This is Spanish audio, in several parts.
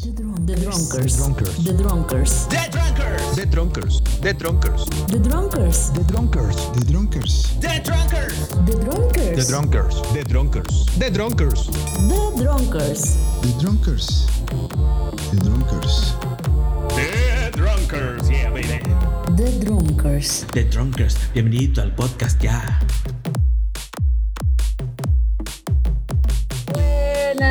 The Drunkers. The Drunkers. The Drunkers. The Drunkers. The Drunkers. The Drunkers. The Drunkers. The Drunkers. The Drunkers. The Drunkers. The Drunkers. The Drunkers. The Drunkers. The Drunkers. The Drunkers. The Drunkers. The Drunkers. Yeah, baby. The Drunkers. The Drunkers, bienvenido al podcast ya.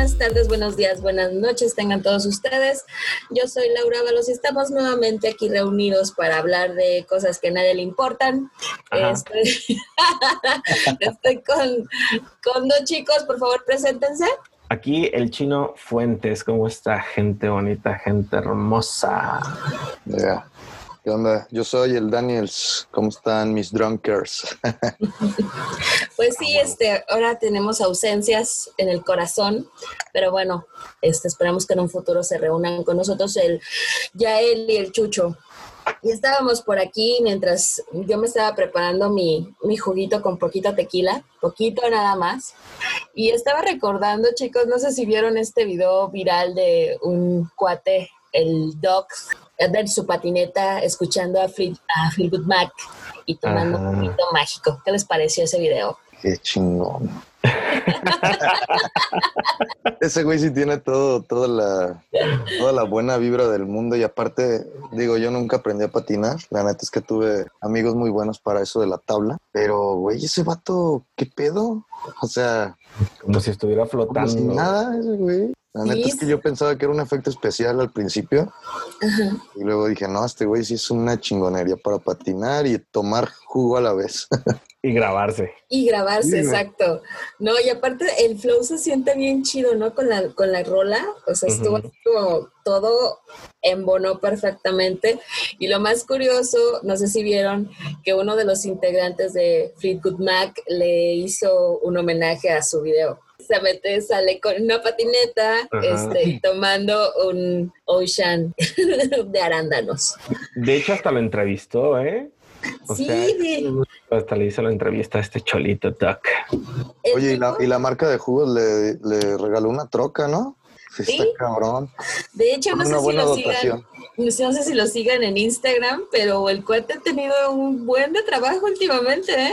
Buenas tardes, buenos días, buenas noches tengan todos ustedes. Yo soy Laura Valos y estamos nuevamente aquí reunidos para hablar de cosas que a nadie le importan. Estoy, estoy con, con dos chicos, por favor, preséntense. Aquí el chino Fuentes, ¿cómo está? Gente bonita, gente hermosa. Ya. ¿Qué onda? Yo soy el Daniels. ¿Cómo están mis drunkers? Pues sí, este, ahora tenemos ausencias en el corazón, pero bueno, este, esperamos que en un futuro se reúnan con nosotros el Yael y el Chucho. Y estábamos por aquí mientras yo me estaba preparando mi, mi juguito con poquito tequila, poquito nada más. Y estaba recordando, chicos, no sé si vieron este video viral de un cuate, el Doc, en su patineta escuchando a Phil, a Fleetwood Mac y tomando Ajá. un poquito mágico. ¿Qué les pareció ese video? Qué chingón. Ese güey sí tiene todo, toda la, toda la buena vibra del mundo y aparte, digo, yo nunca aprendí a patinar. La neta es que tuve amigos muy buenos para eso de la tabla. Pero, güey, ese vato, ¿qué pedo? O sea, Como si estuviera como flotando. si nada, ese güey. La neta Sí, es que yo pensaba que era un efecto especial al principio. Y luego dije, no, este güey sí es una chingonería para patinar y tomar jugo a la vez. Y grabarse. Y grabarse, Sí, exacto. No, y aparte el flow se siente bien chido, ¿no? Con la, con la rola. O sea, estuvo como todo embonó perfectamente. Y lo más curioso, no sé si vieron que uno de los integrantes de Fleetwood Mac le hizo un homenaje a su video. Se mete, sale con una patineta, Ajá. este, tomando un ocean de arándanos. De hecho, hasta lo entrevistó, ¿eh? O sí, sea, de- hasta le hizo la entrevista a este cholito Duck. el Oye, y la, y la marca de jugos le, le regaló una troca, ¿no? Sí, está cabrón. De hecho, no Una sé si buena lo dotación. sigan. No sé si lo sigan en Instagram, pero el cuate ha tenido un buen de trabajo últimamente, ¿eh?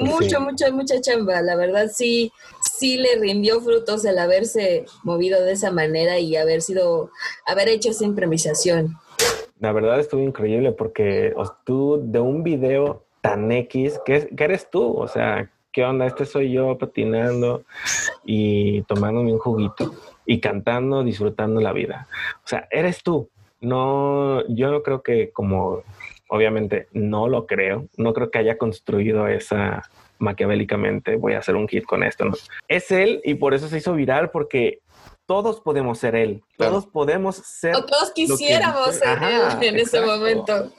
mucho, sí. mucho, mucha chamba. La verdad, sí, sí le rindió frutos el haberse movido de esa manera y haber sido, haber hecho esa improvisación. La verdad estuvo increíble porque tú de un video tan X, que, es- que eres tú? O sea, ¿qué onda? Este soy yo patinando y tomándome un juguito y cantando, disfrutando la vida. O sea, eres tú. No, yo no creo que como, obviamente no lo creo, no creo que haya construido esa maquiavélicamente, voy a hacer un hit con esto, ¿no? Es él y por eso se hizo viral porque todos podemos ser él, Claro. todos podemos ser O todos quisiéramos ser Ajá, él en ese momento.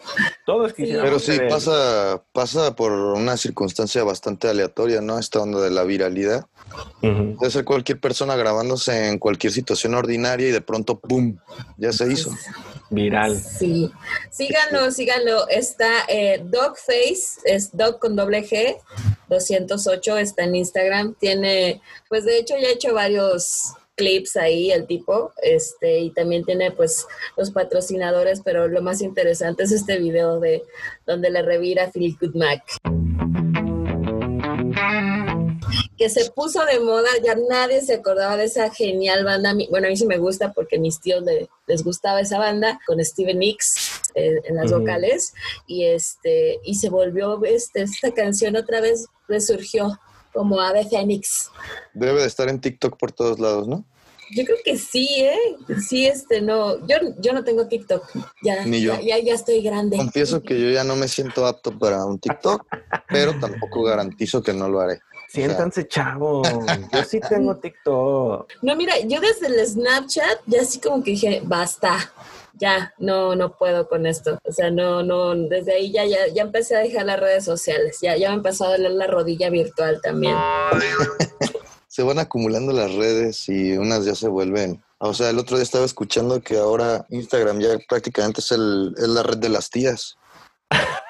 Todos quisiéramos Pero sí, ser él. pasa, pasa por una circunstancia bastante aleatoria, ¿no? Esta onda de la viralidad. Puede ser cualquier persona grabándose en cualquier situación ordinaria y de pronto, ¡pum! Ya se hizo. Viral. Sí, síganlo, síganlo. Está eh, Dogface, es Dog con doble G, 208, está en Instagram. Tiene, pues de hecho ya ha hecho varios clips ahí el tipo, este, y también tiene pues los patrocinadores, pero lo más interesante es este video de donde le revira Philip Good Mac. Que se puso de moda, ya nadie se acordaba de esa genial banda. Bueno, a mí sí me gusta porque a mis tíos le- les gustaba esa banda con Steven Nicks eh, en las vocales y este y se volvió este, esta canción otra vez resurgió como ave fénix. Debe de estar en TikTok por todos lados, ¿no? Yo creo que sí, ¿eh? Sí, este, no. Yo, yo no tengo TikTok. Ya, Ni yo. ya, ya, ya estoy grande. Confieso que yo ya no me siento apto para un TikTok, pero tampoco garantizo que no lo haré. Siéntanse, chavos. Yo sí tengo TikTok. No, mira, yo desde el Snapchat ya así como que dije, basta. Ya, no, no puedo con esto. O sea, no, no, desde ahí ya, ya, ya empecé a dejar las redes sociales. Ya, ya me empezó a doler la rodilla virtual también. Se van acumulando las redes y unas ya se vuelven. O sea, el otro día estaba escuchando que ahora Instagram ya prácticamente es, el, es la red de las tías.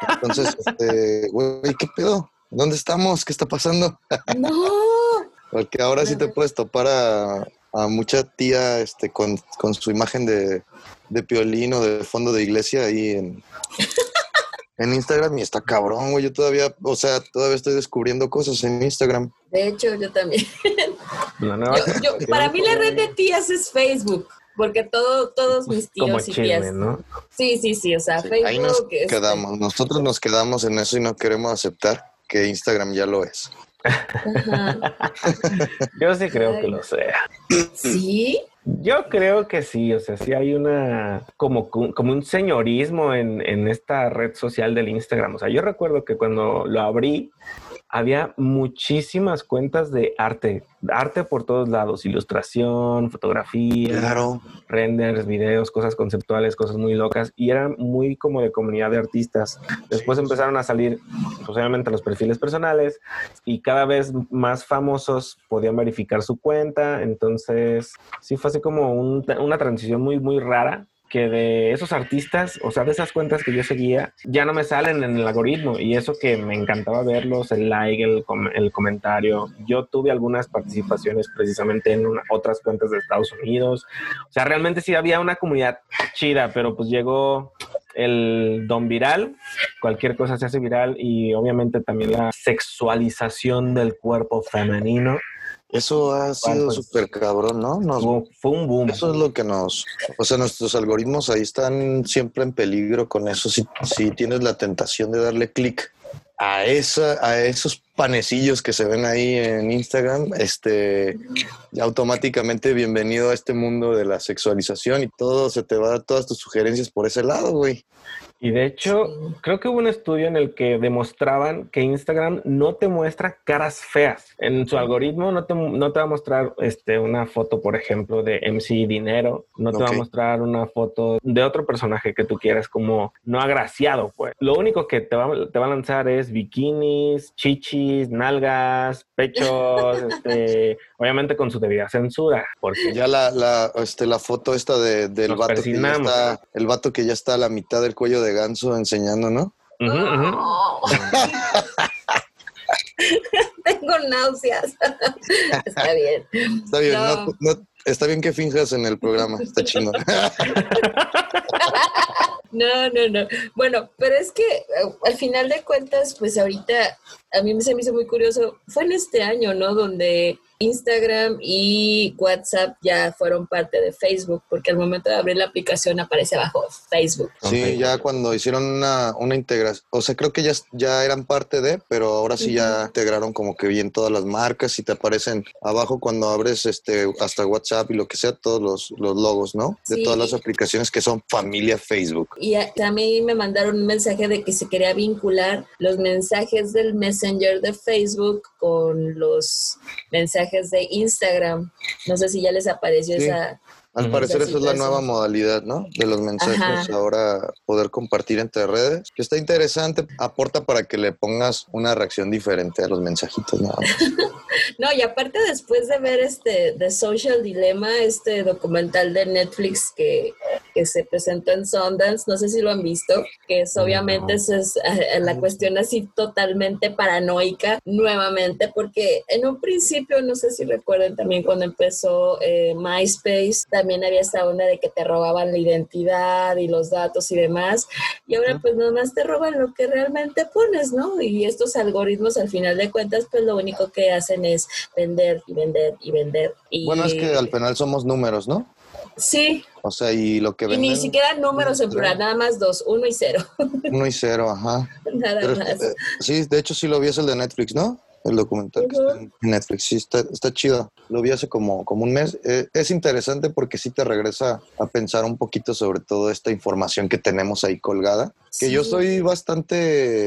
Entonces, este, güey, ¿qué pedo? ¿Dónde estamos? ¿Qué está pasando? No. Porque ahora sí te puedes topar a, a mucha tía este, con, con su imagen de, de piolín o de fondo de iglesia ahí en, en Instagram y está cabrón, güey. Yo todavía, o sea, todavía estoy descubriendo cosas en Instagram. De hecho, yo también. La nueva Yo- yo- para mí la red de tías es Facebook, porque todo, todos mis tíos como y chisme, tías. ¿no? Sí, sí, sí, o sea, Sí, Facebook. ahí nos este, quedamos. Nosotros nos quedamos en eso y no queremos aceptar que Instagram ya lo es. ajá. Yo sí creo que lo sea. Sí, Yo creo que sí, o sea, sí hay una, como, como un señorismo en, en esta red social del Instagram. O sea, yo recuerdo que cuando lo abrí, había muchísimas cuentas de arte, arte por todos lados, ilustración, fotografía, Claro. renders, videos, cosas conceptuales, cosas muy locas, y eran muy como de comunidad de artistas. Después empezaron a salir, pues obviamente, los perfiles personales, y cada vez más famosos podían verificar su cuenta, entonces sí fue así como un- una transición muy, muy rara que de esos artistas, o sea, de esas cuentas que yo seguía, ya no me salen en el algoritmo y eso que me encantaba verlos, el like, el, com- el comentario. Yo tuve algunas participaciones precisamente en otras cuentas de Estados Unidos. O sea, realmente sí había una comunidad chida, pero pues llegó el don viral, cualquier cosa se hace viral y obviamente también la sexualización del cuerpo femenino. Eso ha sido pues, súper cabrón, ¿no? Nos- Fue, fue un boom. eso es lo que nos... O sea, nuestros algoritmos ahí están siempre en peligro con eso. Si, si tienes la tentación de darle clic a, esa, a esos panecillos que se ven ahí en Instagram, este, automáticamente bienvenido a este mundo de la sexualización y todo se te va, todas tus sugerencias por ese lado, güey. Y de hecho, creo que hubo un estudio en el que demostraban que Instagram no te muestra caras feas. En su algoritmo no te, no te va a mostrar este, una foto, por ejemplo, de MC Dinero. No te va a mostrar una foto de otro personaje que tú quieras como no agraciado, pues. Lo único que te va, te va a lanzar es bikinis, chichis, nalgas, pechos, este, obviamente con su debida censura. Porque Ya la, la, este, la foto esta de, del vato que ya está, el vato que ya está a la mitad del cuello de ganso enseñando, ¿no? No. Tengo náuseas. Está bien. Está bien, No. no- no- está bien que finjas en el programa, está chingón. No, no, no. Bueno, pero es que eh, al final de cuentas, pues ahorita a mí se me hizo muy curioso. Fue en este año, ¿no? Donde Instagram y WhatsApp ya fueron parte de Facebook, porque al momento de abrir la aplicación aparece abajo Facebook. Sí, ya cuando hicieron una, una integración, o sea, creo que ya, ya eran parte de, pero ahora sí ya integraron como que bien todas las marcas y te aparecen abajo cuando abres este hasta WhatsApp y lo que sea, todos los, los logos, ¿no? De Sí. todas las aplicaciones que son familia Facebook. Y a- también me mandaron un mensaje de que se quería vincular los mensajes del Messenger de Facebook con los mensajes de Instagram. No sé si ya les apareció Sí. esa... Al parecer Esa es la nueva modalidad, ¿no? De los mensajes Ajá. ahora poder compartir entre redes, que está interesante, aporta para que le pongas una reacción diferente a los mensajitos, nada más. No, y aparte después de ver este The Social Dilemma, este documental de Netflix que, que se presentó en Sundance, no sé si lo han visto, que es obviamente No. es eh, la cuestión así totalmente paranoica nuevamente, porque en un principio, no sé si recuerdan también cuando empezó eh, MySpace, también había esta onda de que te robaban la identidad y los datos y demás, y ahora pues nomás te roban lo que realmente pones, ¿no? Y estos algoritmos al final de cuentas pues lo único que hacen es vender y vender y vender. Y, Bueno, es que al final somos números, ¿no? Sí, O sea, y lo que y venden, ni siquiera números en plural, nada más dos, uno y cero, uno y cero, ajá. nada Pero, más. eh, sí, de hecho sí lo vi, es el de Netflix, ¿no? El documental que está en Netflix, sí, está, está chido. Lo vi hace como, como un mes. Eh, es interesante porque sí te regresa a pensar un poquito sobre toda esta información que tenemos ahí colgada. Que yo Sí. soy bastante,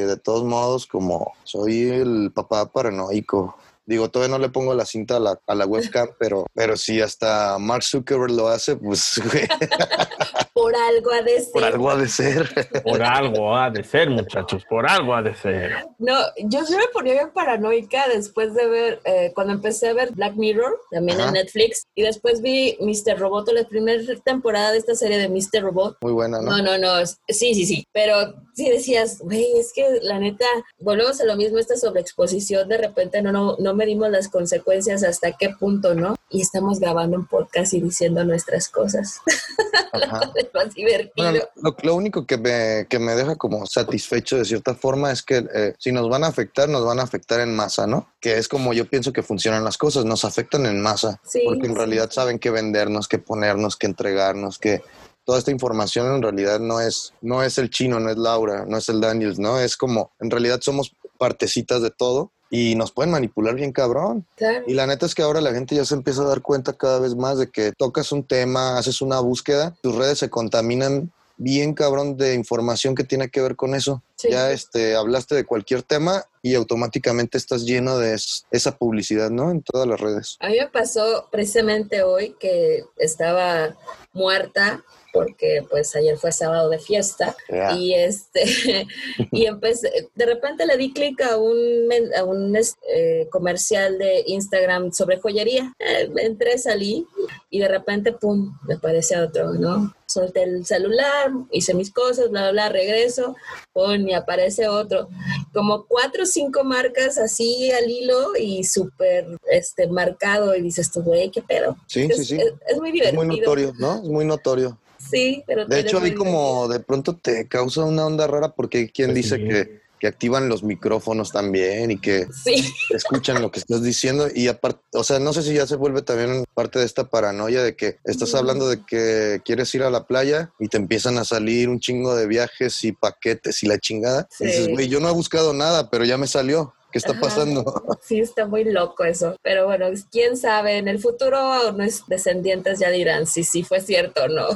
de todos modos, como soy el papá paranoico. Digo, todavía no le pongo la cinta a la, a la webcam, pero, pero si hasta Mark Zuckerberg lo hace, pues Por algo ha de ser. por algo ha de ser. Por algo ha de ser, muchachos, por algo ha de ser. No, yo sí me ponía bien paranoica después de ver, eh, cuando empecé a ver Black Mirror, también Ajá. en Netflix, y después vi Mr. Roboto, la primera temporada de esta serie de Mr. Robot. Muy buena, ¿no? No, no, no, sí, sí, sí, pero sí decías, güey, es que la neta, volvemos a lo mismo, esta sobreexposición de repente no, no, no medimos las consecuencias hasta qué punto, ¿no? Y estamos grabando un podcast y diciendo nuestras cosas. Ajá. Es más divertido. Bueno, lo, lo único que me, que me deja como satisfecho de cierta forma es que eh, si nos van a afectar, nos van a afectar en masa, ¿no? Que es como yo pienso que funcionan las cosas, nos afectan en masa, Sí, porque en sí. realidad saben qué vendernos, qué ponernos, qué entregarnos, que toda esta información en realidad no es, no es el chino, no es Laura, no es el Daniels, ¿no? Es como, en realidad somos partecitas de todo y nos pueden manipular bien cabrón. Claro. Y la neta es que ahora la gente ya se empieza a dar cuenta cada vez más de que tocas un tema, haces una búsqueda, tus redes se contaminan bien cabrón de información que tiene que ver con eso. Sí. Ya este, hablaste de cualquier tema y automáticamente estás lleno de es- esa publicidad, ¿no? En todas las redes. A mí me pasó precisamente hoy que estaba muerta porque pues ayer fue sábado de fiesta y este y empecé de repente le di clic a un a un es- eh, comercial de Instagram sobre joyería Eh, entré salí y de repente pum me aparece otro no solté el celular hice mis cosas bla bla bla regreso pum y aparece otro como cuatro o cinco marcas así al hilo y súper este marcado y dices tú güey qué pedo Sí, es, sí, sí. es- es muy Es divertido muy notorio, ¿no? Es muy notorio. Sí pero De hecho, ahí como de pronto te causa una onda rara porque hay quien Pues dice sí. que, que activan los micrófonos también y que sí escuchan lo que estás diciendo y aparte, o sea, no sé si ya se vuelve también parte de esta paranoia de que estás hablando de que quieres ir a la playa y te empiezan a salir un chingo de viajes y paquetes y la chingada. Sí. Y dices, güey, yo no he buscado nada, pero ya me salió. ¿Qué está Ajá. pasando? Sí, está muy loco eso. Pero bueno, quién sabe, en el futuro nuestros descendientes ya dirán si sí fue cierto o no.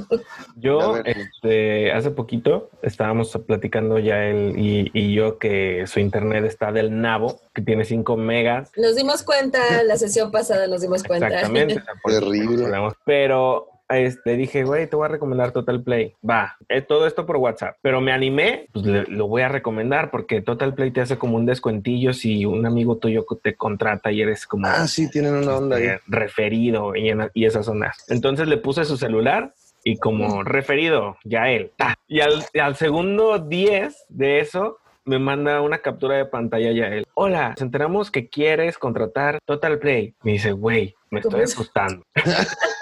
Yo, este, hace poquito estábamos platicando ya él y, y yo que su internet está del nabo, que tiene 5 megas. Nos dimos cuenta, la sesión pasada nos dimos cuenta. Exactamente. Terrible. Pero este, dije, güey, te voy a recomendar Total Play. Va, eh, todo esto por WhatsApp. Pero me animé, pues le- lo voy a recomendar porque Total Play te hace como un descuentillo si un amigo tuyo te contrata y eres como Ah, sí, tienen una onda ahí. este, referido y, en- y esas ondas. Entonces le puse su celular y como referido, ya él. Y al, y al segundo 10 de eso, me manda una captura de pantalla ya él. Hola, nos enteramos que quieres contratar Total Play. Me dice, güey, me ¿Cómo estoy es? asustando.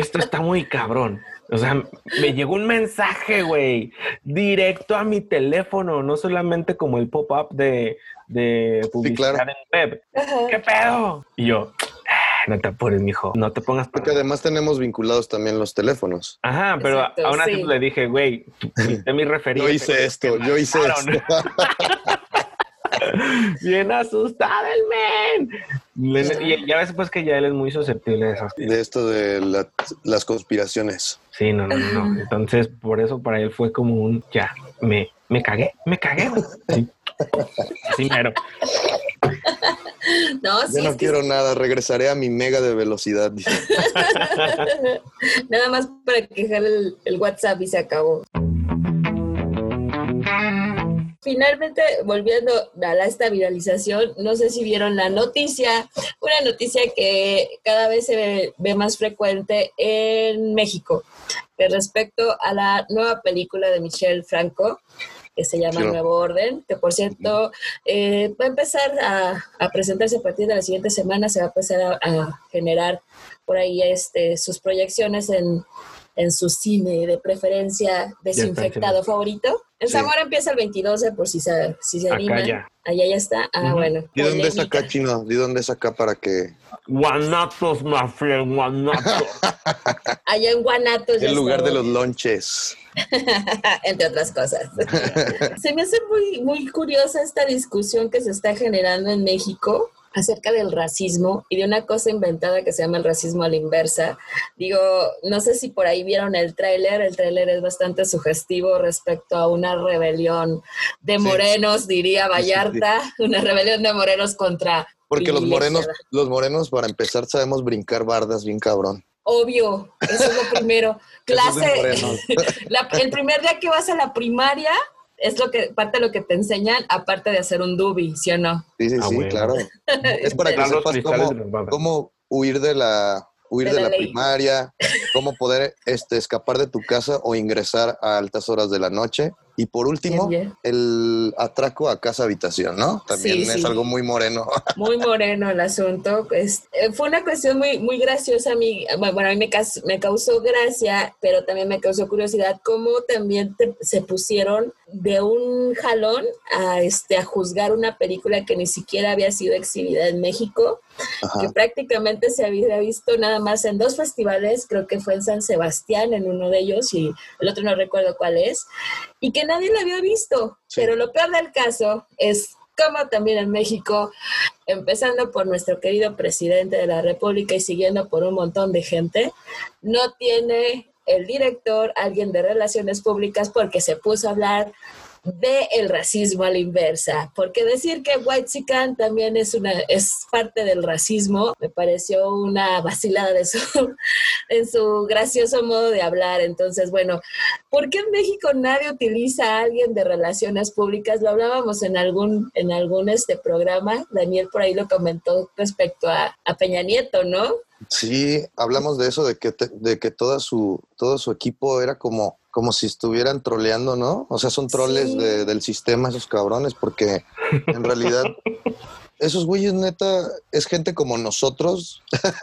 Esto está muy cabrón. O sea, me llegó un mensaje, güey, directo a mi teléfono, no solamente como el pop-up de, de publicidad claro. en web. Ajá. ¿Qué pedo? Y yo, "Ah, no te apures, mijo, no te pongas Porque además tenemos vinculados también los teléfonos. Ajá, pero Exacto, aún así sí. le dije, güey, fuiste mi referido. Yo hice esto, yo hice esto. Bien asustado el men. Y ya ves, pues que ya él es muy susceptible de esas cosas. de esto de la- las conspiraciones. Sí, no, no, no. Entonces, por eso para él fue como un, ya, me, me cagué, me cagué. Sí. Mero. No, Yo sí, no es que quiero nada, regresaré a mi mega de velocidad. dice. nada más para quejar el, el WhatsApp y se acabó. Finalmente, volviendo a esta viralización, no sé si vieron la noticia, una noticia que cada vez se ve, ve más frecuente en México, que respecto a la nueva película de Michelle Franco, que se llama Sí. Nuevo Orden, que por cierto eh, va a empezar a, a presentarse a partir de la siguiente semana, se va a empezar a, a generar por ahí este, sus proyecciones en, en su cine de preferencia desinfectado favorito. En Sí. Zamora empieza el 22 por si se, si se ya. Allá ya está. Ah, bueno. ¿Y dónde es acá, chino? ¿Y dónde es acá para que Guanatos, mafia, guanatos. Allá en Guanatos. ya el lugar de los lonches? entre otras cosas. se me hace muy, muy curiosa esta discusión que se está generando en México acerca del racismo y de una cosa inventada que se llama el racismo a la inversa. Digo, no sé si por ahí vieron el tráiler, el tráiler es bastante sugestivo respecto a una rebelión de Sí. morenos, diría Vallarta, una rebelión de morenos contra... Porque los morenos, los morenos, para empezar, sabemos brincar bardas bien cabrón. Obvio, eso es lo primero. Es Clase, la- el primer día que vas a la primaria es lo que parte de lo que te enseñan, aparte de hacer un dubi, ¿sí o no? Sí, sí, Ah, sí, bueno. claro. Es para que sepas cómo, huir de la huir De de, la primaria, cómo poder este, escapar de tu casa o ingresar a altas horas de la noche Y por último, Bien, bien. el atraco a casa habitación, ¿no? También Sí, es sí. algo muy moreno. Muy moreno el asunto. Pues, fue una cuestión muy, muy graciosa. A mí, bueno, a mí me, me causó gracia, pero también me causó curiosidad cómo también te- se pusieron de un jalón a, este, a juzgar una película que ni siquiera había sido exhibida en México, Ajá. que prácticamente se había visto nada más en dos festivales, creo que fue en San Sebastián en uno de ellos y el otro no recuerdo cuál es, y que nadie la había visto. Sí. Pero lo peor del caso es como también en México empezando por nuestro querido presidente de la República y siguiendo por un montón de gente, no tiene el director alguien de relaciones públicas porque se puso a hablar de el racismo a la inversa, porque decir que White también es una es parte del racismo me pareció una vacilada de su en su gracioso modo de hablar. Entonces, bueno, ¿por qué en México nadie utiliza a alguien de relaciones públicas? Lo hablábamos en algún en algún este programa, Daniel por ahí lo comentó respecto a, a Peña Nieto, ¿no? Sí, hablamos de eso, de que, te- de que toda su, todo su equipo era como, como si estuvieran troleando, ¿no? O sea, son troles Sí. de- del sistema, esos cabrones, porque en realidad esos güeyes neta es gente como nosotros.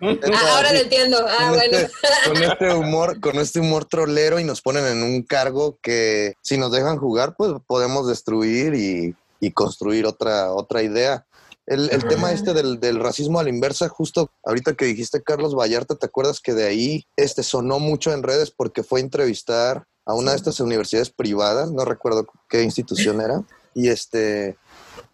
Neta, Ah, ahora lo entiendo. Ah, con, bueno. este, con este humor, con este humor trolero y nos ponen en un cargo que si nos dejan jugar, pues podemos destruir y, y construir otra, otra idea. El, el tema este del, del racismo a la inversa, justo ahorita que dijiste Carlos Vallarta, ¿te acuerdas que de ahí este sonó mucho en redes porque fue a entrevistar a una de estas universidades privadas, no recuerdo qué institución era, y este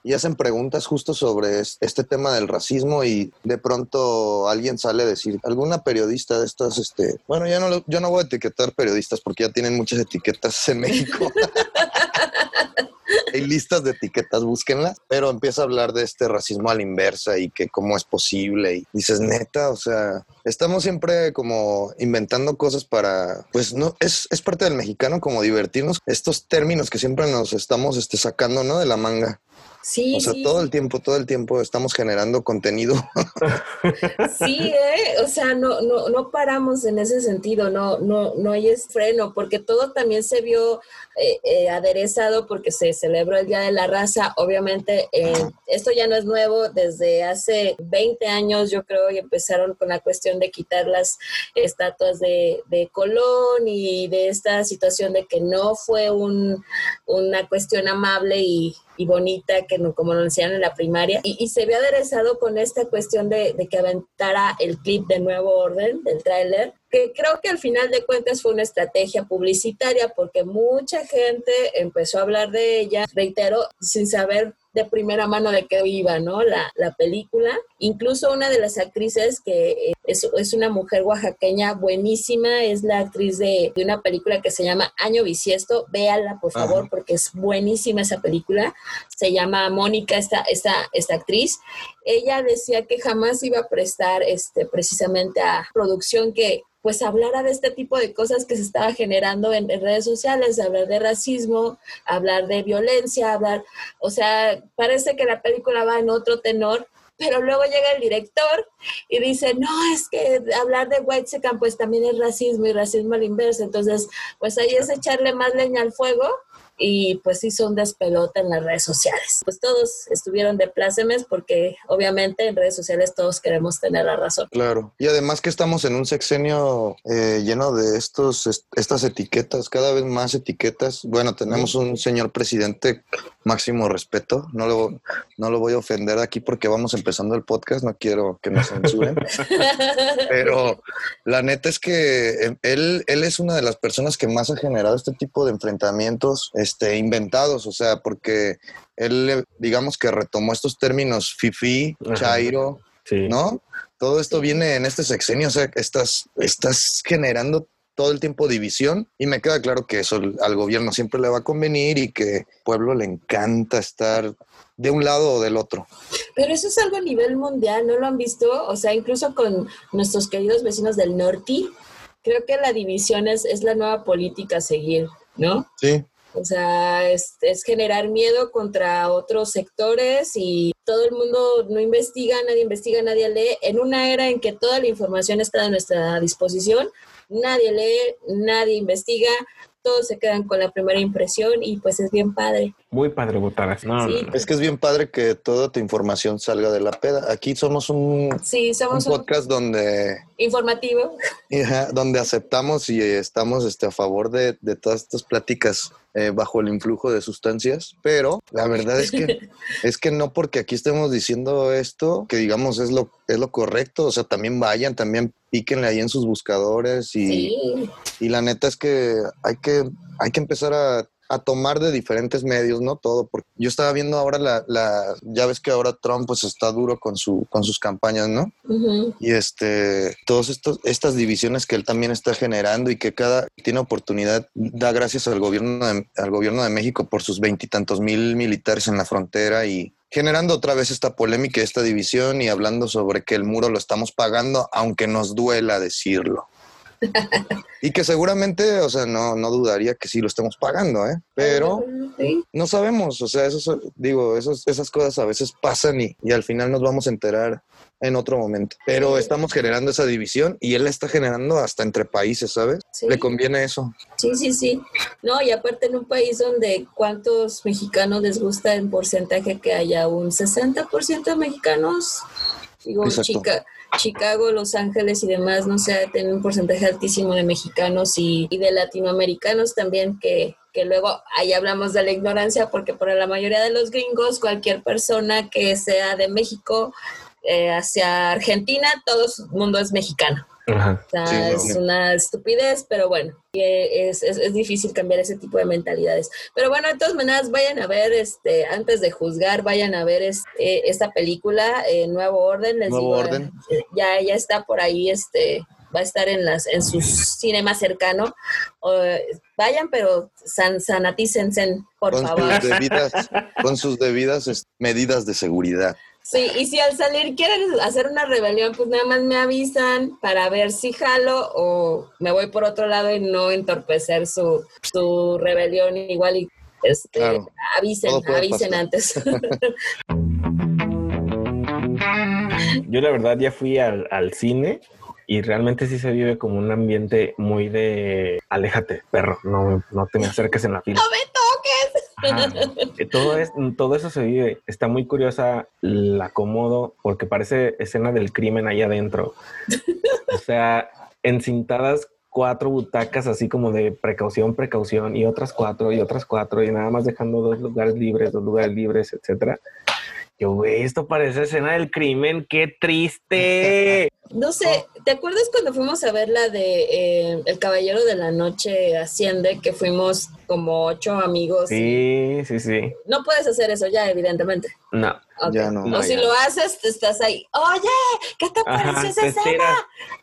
y hacen preguntas justo sobre es- este tema del racismo y de pronto alguien sale a decir, alguna periodista de estas, este, bueno, ya no, lo- yo no voy a etiquetar periodistas porque ya tienen muchas etiquetas en México. Hay listas de etiquetas, búsquenlas, pero empieza a hablar de este racismo a la inversa y que cómo es posible y dices, neta, o sea, estamos siempre como inventando cosas para, pues no, es, es parte del mexicano como divertirnos, estos términos que siempre nos estamos este, sacando, ¿no? De la manga. Sí, O sea, sí. todo el tiempo, todo el tiempo estamos generando contenido. Sí, ¿eh? o sea, no, no, no paramos en ese sentido, no, no, no hay freno, porque todo también se vio eh, eh, aderezado porque se celebró el Día de la Raza. Obviamente, eh, esto ya no es nuevo, desde hace 20 años yo creo y empezaron con la cuestión de quitar las estatuas de, de Colón y de esta situación de que no fue un, una cuestión amable y, y bonita, que no, como nos decían en la primaria, y, y se vio aderezado con esta cuestión de, de que aventara el clip de Nuevo Orden, del tráiler, que creo que al final de cuentas fue una estrategia publicitaria, porque mucha gente empezó a hablar de ella, reitero, sin saber de primera mano de qué iba, ¿no? La, la película. Incluso una de las actrices que eh, es, es una mujer oaxaqueña buenísima, es la actriz de, de una película que se llama Año Bisiesto. Véala, por favor, Ajá. porque es buenísima esa película. Se llama Mónica, esta, esta, esta actriz. Ella decía que jamás iba a prestar este, precisamente a producción que pues hablara de este tipo de cosas que se estaba generando en, redes sociales, hablar de racismo, hablar de violencia, hablar, o sea, parece que la película va en otro tenor, pero luego llega el director y dice, no, es que hablar de White Second pues también es racismo y racismo al inverso, entonces pues ahí es echarle más leña al fuego y pues hizo un despelota en las redes sociales. Pues todos estuvieron de plácemes porque obviamente en redes sociales todos queremos tener la razón. Claro. Y además que estamos en un sexenio eh, lleno de estos, est- estas etiquetas, cada vez más etiquetas. Bueno, tenemos un señor presidente, máximo respeto. No lo, no lo voy a ofender aquí porque vamos empezando el podcast, no quiero que nos censuren. Pero la neta es que eh, él, él es una de las personas que más ha generado este tipo de enfrentamientos este, inventados, o sea, porque él, digamos que retomó estos términos fifi, chairo, Sí. ¿no? Todo esto viene en este sexenio, o sea, estás, estás generando todo el tiempo división y me queda claro que eso al gobierno siempre le va a convenir y que al pueblo le encanta estar de un lado o del otro. Pero eso es algo a nivel mundial, ¿no lo han visto? O sea, incluso con nuestros queridos vecinos del norte, creo que la división es, es la nueva política a seguir, ¿no? Sí, O sea, es, es generar miedo contra otros sectores y todo el mundo no investiga, nadie investiga, nadie lee. En una era en que toda la información está a nuestra disposición, nadie lee, nadie investiga, todos se quedan con la primera impresión y pues es bien padre. Muy padre votar así. No, Sí. no, no. Es que es bien padre que toda tu información salga de la peda. Aquí somos un, Sí, un somos un podcast donde, informativo. donde aceptamos y estamos este, a favor de, de todas estas pláticas eh, bajo el influjo de sustancias, pero la verdad es que es que no porque aquí estemos diciendo esto, que digamos es lo, es lo correcto, o sea, también vayan, también píquenle ahí en sus buscadores y, Sí, y la neta es que hay que, hay que empezar a, a tomar de diferentes medios, ¿no? Todo, porque yo estaba viendo ahora la, la, ya ves que ahora Trump pues está duro con su, con sus campañas, ¿no? Y este, todas estas divisiones que él también está generando y que cada tiene oportunidad, da gracias al gobierno de, al gobierno de México por sus veintitantos mil militares en la frontera y generando otra vez esta polémica, y esta división y hablando sobre que el muro lo estamos pagando, aunque nos duela decirlo. y que seguramente, o sea, no, no dudaría que sí lo estemos pagando, ¿eh? Pero sí. no sabemos, o sea, eso, digo, esos, esas cosas a veces pasan y, y al final nos vamos a enterar en otro momento. Pero estamos generando esa división y él la está generando hasta entre países, ¿sabes? Sí. Le conviene eso. Sí, sí, sí. No, y aparte en un país donde cuántos mexicanos les gusta en porcentaje que haya un 60% de mexicanos. Digo, Exacto. Chica, Chicago, Los Ángeles y demás, no sé, tienen un porcentaje altísimo de mexicanos y, y de latinoamericanos también que que luego ahí hablamos de la ignorancia porque para la mayoría de los gringos cualquier persona que sea de México eh, hacia Argentina todo el mundo es mexicano Ajá. o sea, Sí, no, es no. una estupidez, pero bueno, es, es, es difícil cambiar ese tipo de mentalidades. Pero bueno, de todas maneras, vayan a ver, este, antes de juzgar, vayan a ver este, esta película, eh, Nuevo Orden, les Nuevo digo, Orden. eh, ya, ya está por ahí, este, va a estar en las, en su cine más cercano. Vayan, pero san, sanatícense, por Con favor. sus debidas, con sus debidas este, medidas de seguridad. Sí, y si al salir quieren hacer una rebelión, pues nada más me avisan para ver si jalo o me voy por otro lado y no entorpecer su, su rebelión igual y este, Claro. avisen, avisen pasar. antes. Yo la verdad ya fui al, al cine y realmente sí se vive como un ambiente muy de aléjate, perro, no, no te me acerques en la fila. ¡No! Todo, es, todo eso se vive. Está muy curiosa la acomodo porque parece escena del crimen ahí adentro. O sea, encintadas cuatro butacas así como de precaución, precaución y otras cuatro y otras cuatro y nada más dejando dos lugares libres, dos lugares libres, etcétera. Yo, güey, esto parece escena del crimen, qué triste. No sé, ¿te acuerdas cuando fuimos a ver la de eh, El Caballero de la Noche Asciende, que fuimos como ocho amigos? Sí, sí, sí. No puedes hacer eso ya, evidentemente. No. Ya no. O No, si ya lo haces, te estás ahí. Oye, ¿qué te pareció esa escena?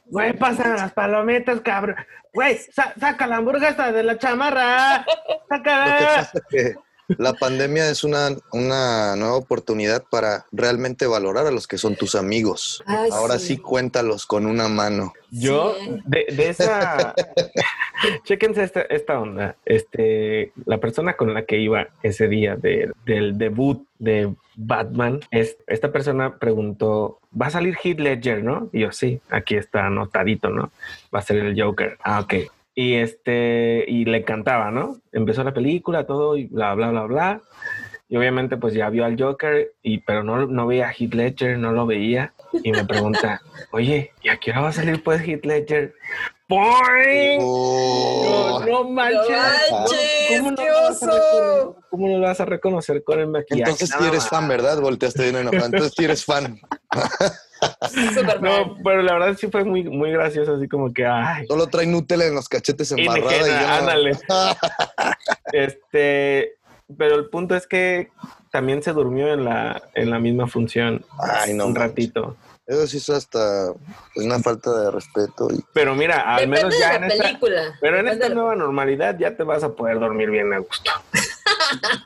Güey, pasan las palomitas, cabrón. Güey, sa- saca la hamburguesa de la chamarra. Lo que Sácala. pasa es que la pandemia es una, una nueva oportunidad para realmente valorar a los que son tus amigos. Ay, Ahora sí. sí cuéntalos con una mano. Yo, Sí. de, de esa. Chéquense esta, esta onda. Este, la persona con la que iba ese día de- del debut de Batman, es, esta persona preguntó: ¿Va a salir Heath Ledger, no? Y yo, sí, aquí está anotadito, ¿no? Va a ser el Joker. Ah, ok. Y este, y le encantaba, ¿no? Empezó la película, todo, y bla, bla, bla, bla. Y obviamente, pues ya vio al Joker, y, pero no, no veía a Heath Ledger, no lo veía. Y me pregunta, oye, ¿y a qué hora va a salir pues Heath Ledger? ¡Boing! Oh, No, no manches. No manches, ¿Cómo no qué oso. ¿Cómo no lo vas a reconocer con el maquillaje? Entonces sí Nada eres fan, ¿verdad? Volteaste bien enojado. Entonces sí eres fan. Súper No, fan. pero la verdad sí fue muy, muy gracioso, así como que, ay, Solo trae Nutella en los cachetes embarrada y Indigena, yo no- ándale. este, pero el punto es que también se durmió en la, en la misma función Ay, no un manches. ratito. Eso sí es hasta una falta de respeto. Y... Pero mira, al Depende menos de ya la en esta, pero en esta nueva normalidad ya te vas a poder dormir bien a gusto.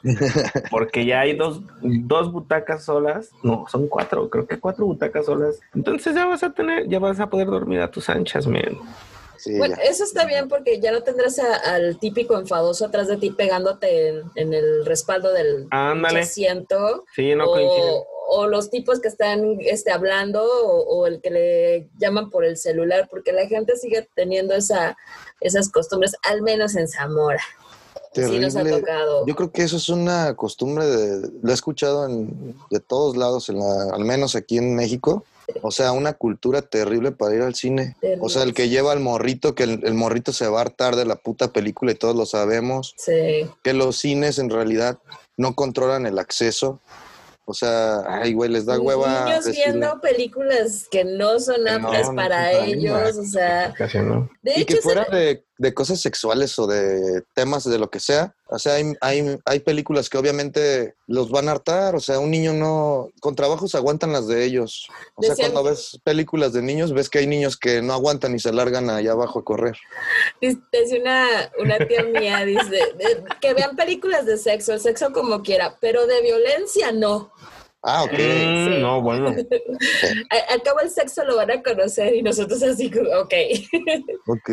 Porque ya hay dos, dos butacas solas. No, son cuatro, creo que cuatro butacas solas. Entonces ya vas a tener, ya vas a poder dormir a tus anchas, man. Sí, Bueno, ya. eso está bien porque ya no tendrás a- al típico enfadoso atrás de ti pegándote en, en el respaldo del Ándale. asiento. Sí, no o, coincide. o los tipos que están este, hablando o, o el que le llaman por el celular, porque la gente sigue teniendo esa, esas costumbres, al menos en Zamora. Sí nos ha Terrible. tocado. Yo creo que eso es una costumbre de, lo he escuchado en, de todos lados, en la- al menos aquí en México. O sea, una cultura terrible para ir al cine. Terrible. O sea, el que lleva al morrito, que el, el morrito se va a hartar de la puta película y todos lo sabemos. Sí. Que los cines en realidad no controlan el acceso. O sea, ay, güey, les da hueva. Niños decirle- viendo películas que no son aptas no, no para ellos, o sea, Casi no. de Y hecho, que fuera de, de cosas sexuales o de temas de lo que sea. O sea, hay, hay, hay películas que obviamente los van a hartar. O sea, un niño no... Con trabajos aguantan las de ellos. O sea, cuando ves películas de niños, ves que hay niños que no aguantan y se largan allá abajo a correr. Dice una, una tía mía, dice, que vean películas de sexo, el sexo como quiera, pero de violencia no. Ah, ok. Mm, Sí. No, bueno. Al cabo el sexo lo van a conocer y nosotros así, ok. Ok.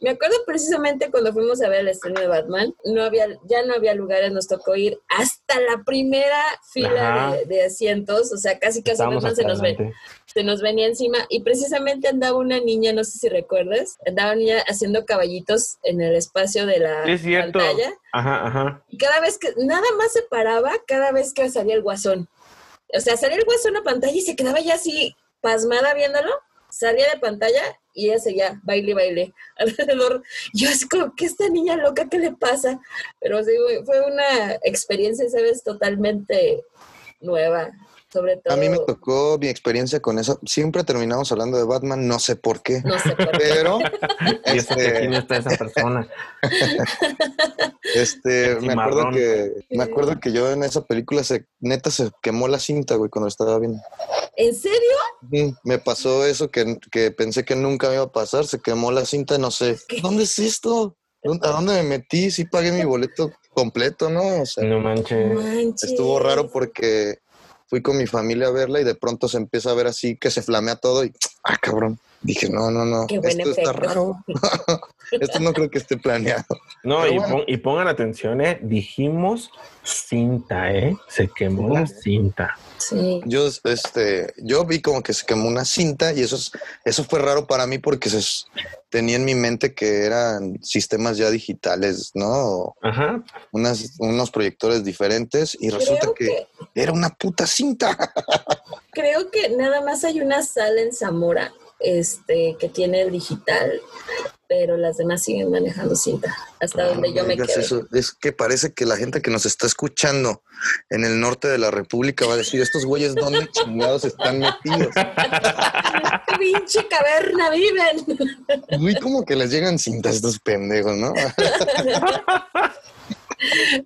Me acuerdo precisamente cuando fuimos a ver el estreno de Batman, no había, ya no había lugares, nos tocó ir hasta la primera fila de, de asientos, o sea, casi casi Batman se nos, ve, se nos venía encima y precisamente andaba una niña, no sé si recuerdas, andaba una niña haciendo caballitos en el espacio de la es cierto. pantalla Ajá, ajá. y cada vez que, nada más se paraba cada vez que salía el guasón. O sea, salía el guasón a pantalla y se quedaba ya así pasmada viéndolo, salía de pantalla y ella seguía baile, baile alrededor. Yo así como, ¿qué esta niña loca? ¿Qué le pasa? Pero sí, fue una experiencia, ¿sabes? Totalmente nueva, sobre todo. A mí me tocó mi experiencia con eso. Siempre terminamos hablando de Batman, no sé por qué. No sé por qué. Pero, Y eso que aquí no este, está esa persona. este, me acuerdo que, me acuerdo que yo en esa película se, neta se quemó la cinta, güey, cuando estaba viendo. ¿En serio? Mm, Me pasó eso que, que pensé que nunca me iba a pasar, se quemó la cinta, no sé. ¿Qué? ¿Dónde es esto? ¿Dónde- ¿A dónde me metí? Sí pagué mi boleto completo, ¿no? O sea, No manches. Manches. estuvo raro porque fui con mi familia a verla y de pronto se empieza a ver así que se flamea todo y ah, cabrón. Dije, no, no, no, esto está raro. esto no creo que esté planeado. No, y, bueno. pon- y pongan atención, ¿eh? Dijimos cinta, ¿eh? Se quemó la cinta. Sí. Yo, este, yo vi como que se quemó una cinta y eso, es, eso fue raro para mí porque se, tenía en mi mente que eran sistemas ya digitales, ¿no? Ajá. Unas, unos proyectores diferentes y resulta que, que, era una puta cinta. creo que nada más hay una sala en Zamora este, que tiene el digital, pero las demás siguen manejando cinta, hasta donde yo me eso. Es que parece que la gente que nos está escuchando en el norte de la República va a decir, estos güeyes, ¿dónde chingados están metidos? ¡Qué pinche caverna viven! Muy como que les llegan cintas estos pendejos, ¿no?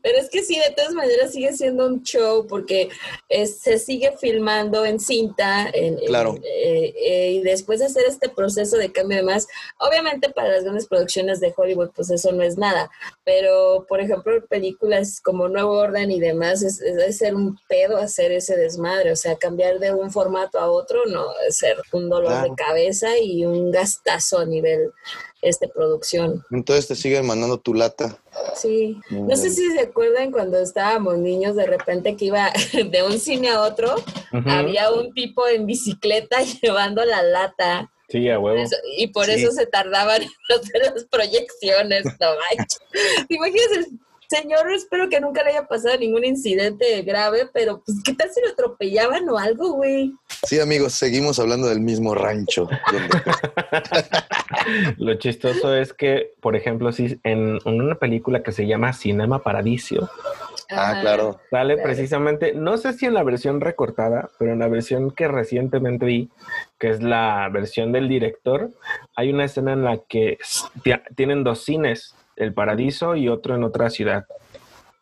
Pero es que sí, de todas maneras sigue siendo un show porque es- se sigue filmando en cinta en- Claro. eh, eh, y después de hacer este proceso de cambio de más, obviamente para las grandes producciones de Hollywood pues eso no es nada, pero por ejemplo películas como Nuevo Orden y demás es, ser un pedo hacer ese desmadre, o sea, cambiar de un formato a otro no es ser un dolor Claro. de cabeza y un gastazo a nivel este producción. Entonces te siguen mandando tu lata. Sí, no sé si se acuerdan cuando estábamos niños de repente que iba de un cine a otro, había un tipo en bicicleta llevando la lata Sí, a huevo. Eso- y por Sí. eso se tardaban en hacer las proyecciones, no manches. ¿Te imaginas el señor? Espero que nunca le haya pasado ningún incidente grave, pero pues qué tal si lo atropellaban o algo, güey. Sí, amigos, seguimos hablando del mismo rancho. donde- Lo chistoso es que, por ejemplo, si en, una película que se llama Cinema Paradiso, ah, claro. sale Claro. precisamente, no sé si en la versión recortada, pero en la versión que recientemente vi, que es la versión del director, hay una escena en la que tienen dos cines, el Paradiso y otro en otra ciudad.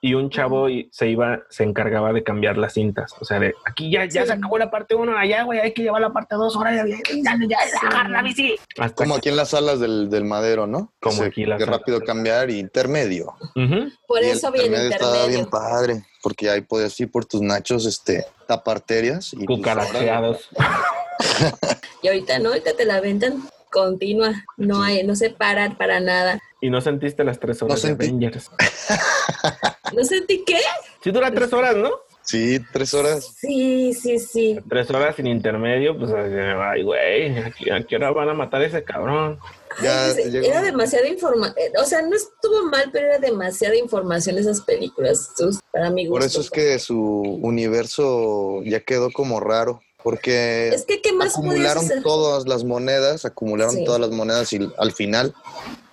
Y un chavo y- se iba, se encargaba de cambiar las cintas. O sea, de aquí ya, ya Sí. se acabó la parte uno, allá, güey, hay que llevar la parte dos, ahora ya, ya, ya, ya, la bici. Hasta Como que- aquí en las salas del, del madero, ¿no? Como se- aquí las que salas rápido del- cambiar y intermedio. Ujú. Por Y el eso viene intermedio estaba bien padre, porque ahí podías ir por tus nachos, este, taparterias y pues, cucaracheados. Y ahorita no, ahorita te la ventan continua, no hay, no se paran para nada. Y no sentiste las tres horas No de sentí. Avengers. ¿No sentí qué? Sí dura tres horas, ¿no? Sí, tres horas. Sí, sí, sí. Tres horas sin intermedio, pues ay, güey, ¿a qué- ¿a qué hora van a matar a ese cabrón? Ya Ay, pues, llegó- era demasiada información, o sea, no estuvo mal, pero era demasiada información esas películas, sus- para mi gusto. Por eso es que su universo ya quedó como raro. Porque Es que, ¿qué más acumularon todas las monedas, acumularon Sí. todas las monedas y al final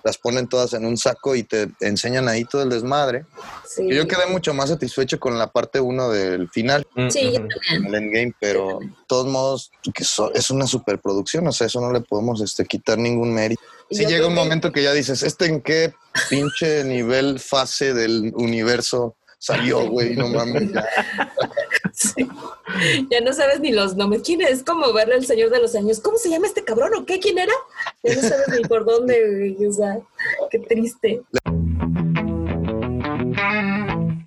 las ponen todas en un saco y te enseñan ahí todo el desmadre. Sí, Y Yo quedé mucho más satisfecho con la parte 1 del final, sí yo Ujú. también. el endgame, pero de todos modos que so- es una superproducción, o sea, eso no le podemos este, quitar ningún mérito. Sí yo llega un momento que ya dices, ¿este en qué pinche nivel, fase del universo salió, güey? No mames, ya. Sí. Ya no sabes ni los nombres. ¿Quién es? como verle al Señor de los Años. ¿Cómo se llama este cabrón o qué? ¿Quién era? Ya no sabes ni por dónde, güey, O sea, qué triste.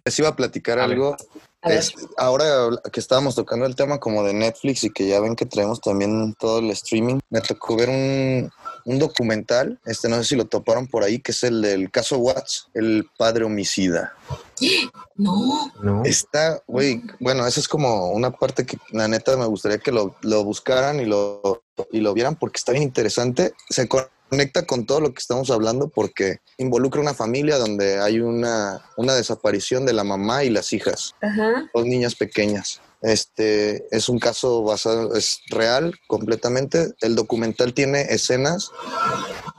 Les iba a platicar A algo. A ver. Es- ahora que estábamos tocando el tema como de Netflix y que ya ven que traemos también todo el streaming, me tocó ver un, un documental, este no sé si lo toparon por ahí, que es el del caso Watts, el padre homicida. No. No. Está, güey, bueno, esa es como una parte que la neta me gustaría que lo, lo buscaran y lo, y lo vieran porque está bien interesante. Se conecta con todo lo que estamos hablando porque involucra una familia donde hay una, una desaparición de la mamá y las hijas Ajá. dos niñas pequeñas. Este es un caso basado, es real completamente. El documental tiene escenas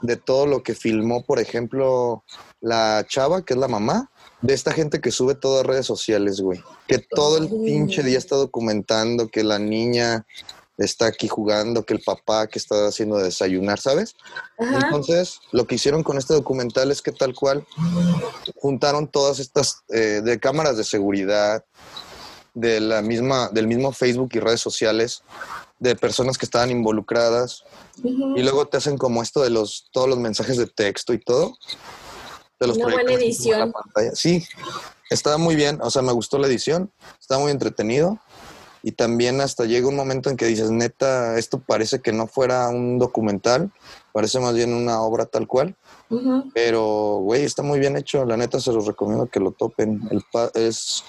de todo lo que filmó, por ejemplo, la chava, que es la mamá, de esta gente que sube todo a redes sociales, güey. Que todo el pinche día está documentando que la niña está aquí jugando, que el papá que está haciendo desayunar, ¿sabes? Ajá. Entonces, lo que hicieron con este documental es que tal cual juntaron todas estas eh, de cámaras de seguridad, de la misma, del mismo Facebook y redes sociales, de personas que estaban involucradas, y luego te hacen como esto de los, todos los mensajes de texto y todo. De los Una buena edición. Sí, estaba muy bien, o sea, me gustó la edición, estaba muy entretenido. Y también hasta llega un momento en que dices, neta, esto parece que no fuera un documental, parece más bien una obra tal cual. Pero, güey, está muy bien hecho. La neta se los recomiendo que lo topen. El es,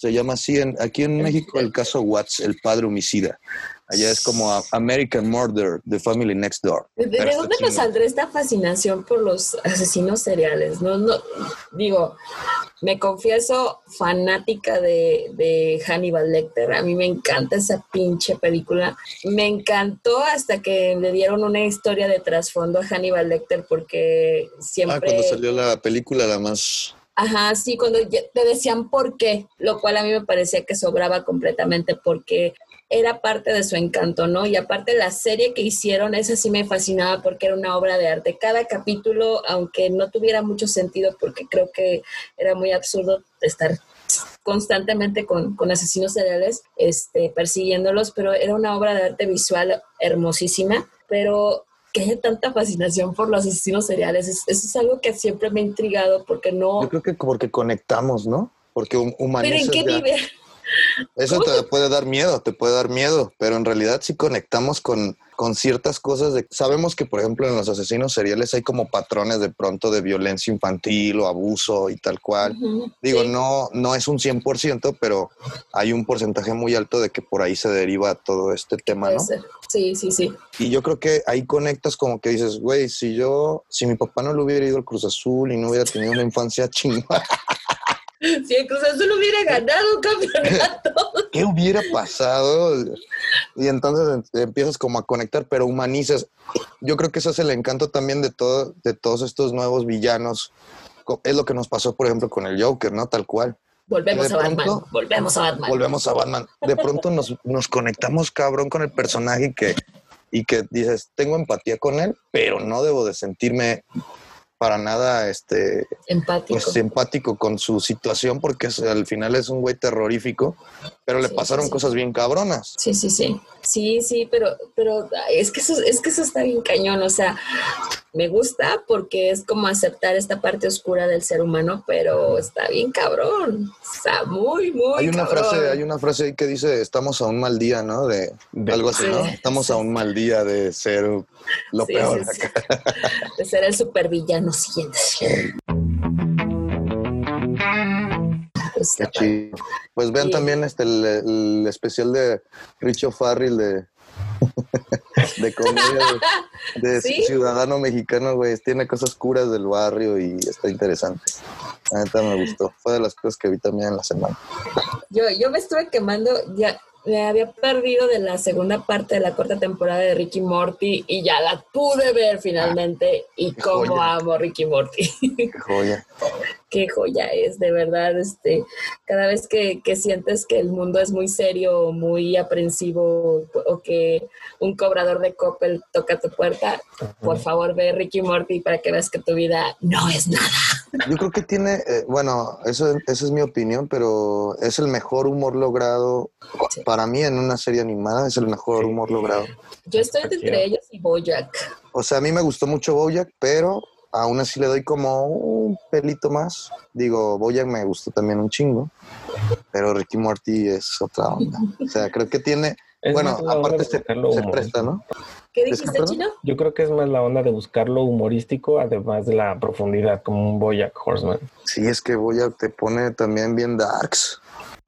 se llama así, en, aquí en México, el caso Watts, el padre homicida. Allá es como American Murder, The Family Next Door. ¿De, dónde nos saldrá esta fascinación por los asesinos seriales? No, no, digo, me confieso fanática de, de Hannibal Lecter. A mí me encanta esa pinche película. Me encantó hasta que le dieron una historia de trasfondo a Hannibal Lecter porque siempre... Ah, cuando salió la película, la más... Ajá, sí, cuando te decían por qué, lo cual a mí me parecía que sobraba completamente porque era parte de su encanto, ¿no? Y aparte la serie que hicieron, esa sí me fascinaba porque era una obra de arte. Cada capítulo, aunque no tuviera mucho sentido, porque creo que era muy absurdo estar constantemente con, con asesinos seriales, este, persiguiéndolos, pero era una obra de arte visual hermosísima, pero que haya tanta fascinación por los asesinos seriales, es- eso es algo que siempre me ha intrigado porque no... Yo creo que porque conectamos, ¿no? Porque hum- ¿Pero humanizas en qué. Eso te puede dar miedo, te puede dar miedo, pero en realidad sí conectamos con, con ciertas cosas. De, sabemos que, por ejemplo, en los asesinos seriales hay como patrones de pronto de violencia infantil o abuso y tal cual. Digo, sí. no, no es un 100%, pero hay un porcentaje muy alto de que por ahí se deriva todo este tema, ¿no? Sí, sí, sí. Y yo creo que ahí conectas como que dices, güey, si yo, si mi papá no le hubiera ido al Cruz Azul y no hubiera tenido una infancia chingada, Si el Cruz Azul hubiera ganado un campeonato. ¿qué hubiera pasado? Y entonces em- empiezas como a conectar, pero humanizas. Yo creo que eso es el encanto también de todo, de todos estos nuevos villanos. Es lo que nos pasó, por ejemplo, con el Joker, ¿no? Tal cual. Volvemos De a Batman. pronto- Volvemos a Batman. Volvemos a Batman. De pronto nos, nos conectamos cabrón con el personaje y que, y que dices, tengo empatía con él, pero no debo de sentirme para nada este, Empático. pues, empático con su situación porque al final es un güey terrorífico, pero le Sí, pasaron sí, cosas bien cabronas. Sí, sí, sí. Sí, sí, pero, pero es que eso, es que eso está bien cañón. O sea, me gusta porque es como aceptar esta parte oscura del ser humano, pero está bien cabrón. Está muy, muy Hay una cabrón. frase, hay una frase ahí que dice estamos a un mal día, ¿no? De, De- algo así, Sí, ¿no? Estamos sí. a un mal día de ser lo Sí, peor. sí, sí. De ser el supervillano siguiente. Está chido. Pues vean Sí. también este el, el especial de Richo Farrell de, de comedia de, de ¿Sí? ciudadano mexicano, güey. Tiene cosas curas del barrio y está interesante. La neta me gustó. Fue de las cosas que vi también en la semana. Yo, yo me estuve quemando, ya me había perdido de la segunda parte de la cuarta temporada de Ricky Morty y ya la pude ver finalmente y cómo joya. amo Ricky Morty. Qué joya. Qué joya es, de verdad, este, cada vez que, que sientes que el mundo es muy serio, o muy aprensivo o que un cobrador de Coppel toca tu puerta, por favor ve Ricky Morty para que veas que tu vida no es nada. Yo creo que tiene, eh, bueno, eso, esa es mi opinión, pero es el mejor humor logrado. Sí. Para mí, en una serie animada, es el mejor humor logrado. Yo estoy entre ellos y Bojack. O sea, a mí me gustó mucho Bojack, pero aún así le doy como un pelito más. Digo, Bojack me gustó también un chingo, pero Ricky Morty es otra onda. O sea, creo que tiene, Es bueno, aparte de se, buscarlo se presta, ¿no? ¿Qué dijiste. Chino? Yo creo que es más la onda de buscar lo humorístico, además de la profundidad, como un Boyack Horseman. Sí, es que Bojack te pone también bien darks.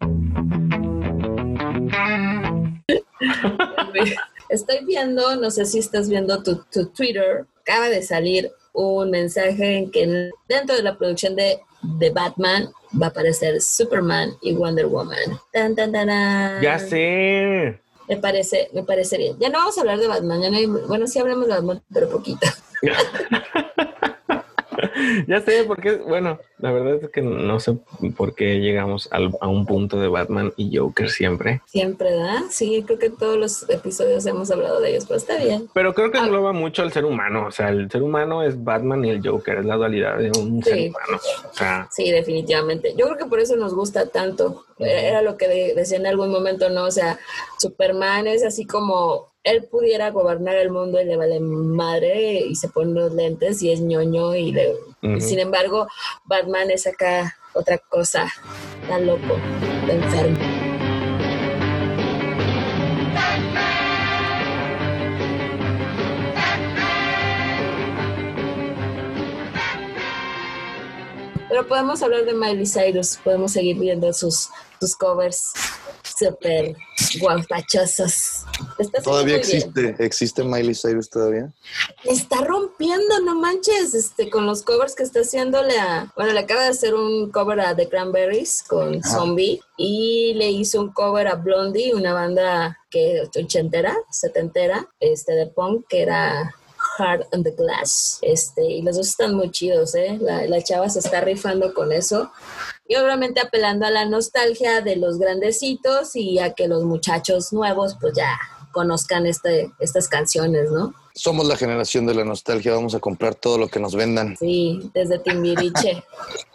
Estoy viendo, no sé si estás viendo tu, tu Twitter, acaba de salir un mensaje en que dentro de la producción de, de Batman va a aparecer Superman y Wonder Woman. Tan, tan, tan, tan. Ya sé. Me parece, me parece bien. Ya no vamos a hablar de Batman, ya no hay- bueno, sí hablamos de Batman, pero poquito. ya sé, porque, bueno, la verdad es que no sé por qué llegamos al- a un punto de Batman y Joker siempre. Siempre, ¿verdad? Sí, creo que todos los episodios hemos hablado de ellos, pero está bien. Pero creo que Ah. engloba mucho al ser humano. O sea, el ser humano es Batman y el Joker, es la dualidad de un Sí. ser humano. O sea, Sí, definitivamente. Yo creo que por eso nos gusta tanto. Era lo que de- decía en algún momento, ¿no? O sea, Superman es así como él pudiera gobernar el mundo y le vale madre y se pone los lentes y es ñoño y, le- sin embargo Batman es acá otra cosa, tan loco, enfermo. Pero podemos hablar de Miley Cyrus, podemos seguir viendo sus, sus covers súper guapachosos. Todavía bien. existe, existe Miley Cyrus todavía. Está rompiendo, no manches, este, con los covers que está haciéndole a, bueno, le acaba de hacer un cover a The Cranberries con Ajá. Zombie y le hizo un cover a Blondie, una banda que ochentera, setentera, este, de punk, que era Hard on the Glass, este, y los dos están muy chidos, ¿eh? La, la chava se está rifando con eso. Y obviamente apelando a la nostalgia de los grandecitos y a que los muchachos nuevos pues ya conozcan este, estas canciones, ¿no? Somos la generación de la nostalgia, vamos a comprar todo lo que nos vendan. Sí, desde Timbiriche.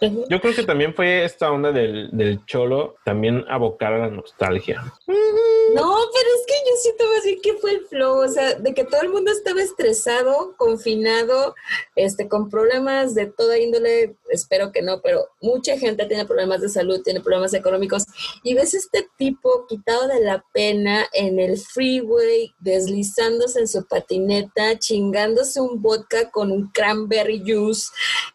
yo creo que también fue esta onda del, del cholo, también abocar a la nostalgia. No, pero es que yo siento más bien que fue el flow, o sea, de que todo el mundo estaba estresado, confinado, este, con problemas de toda índole, espero que no, pero mucha gente tiene problemas de salud, tiene problemas económicos, y ves este tipo quitado de la pena en el freeway, deslizándose en su patineta, chingándose un vodka con un cranberry juice,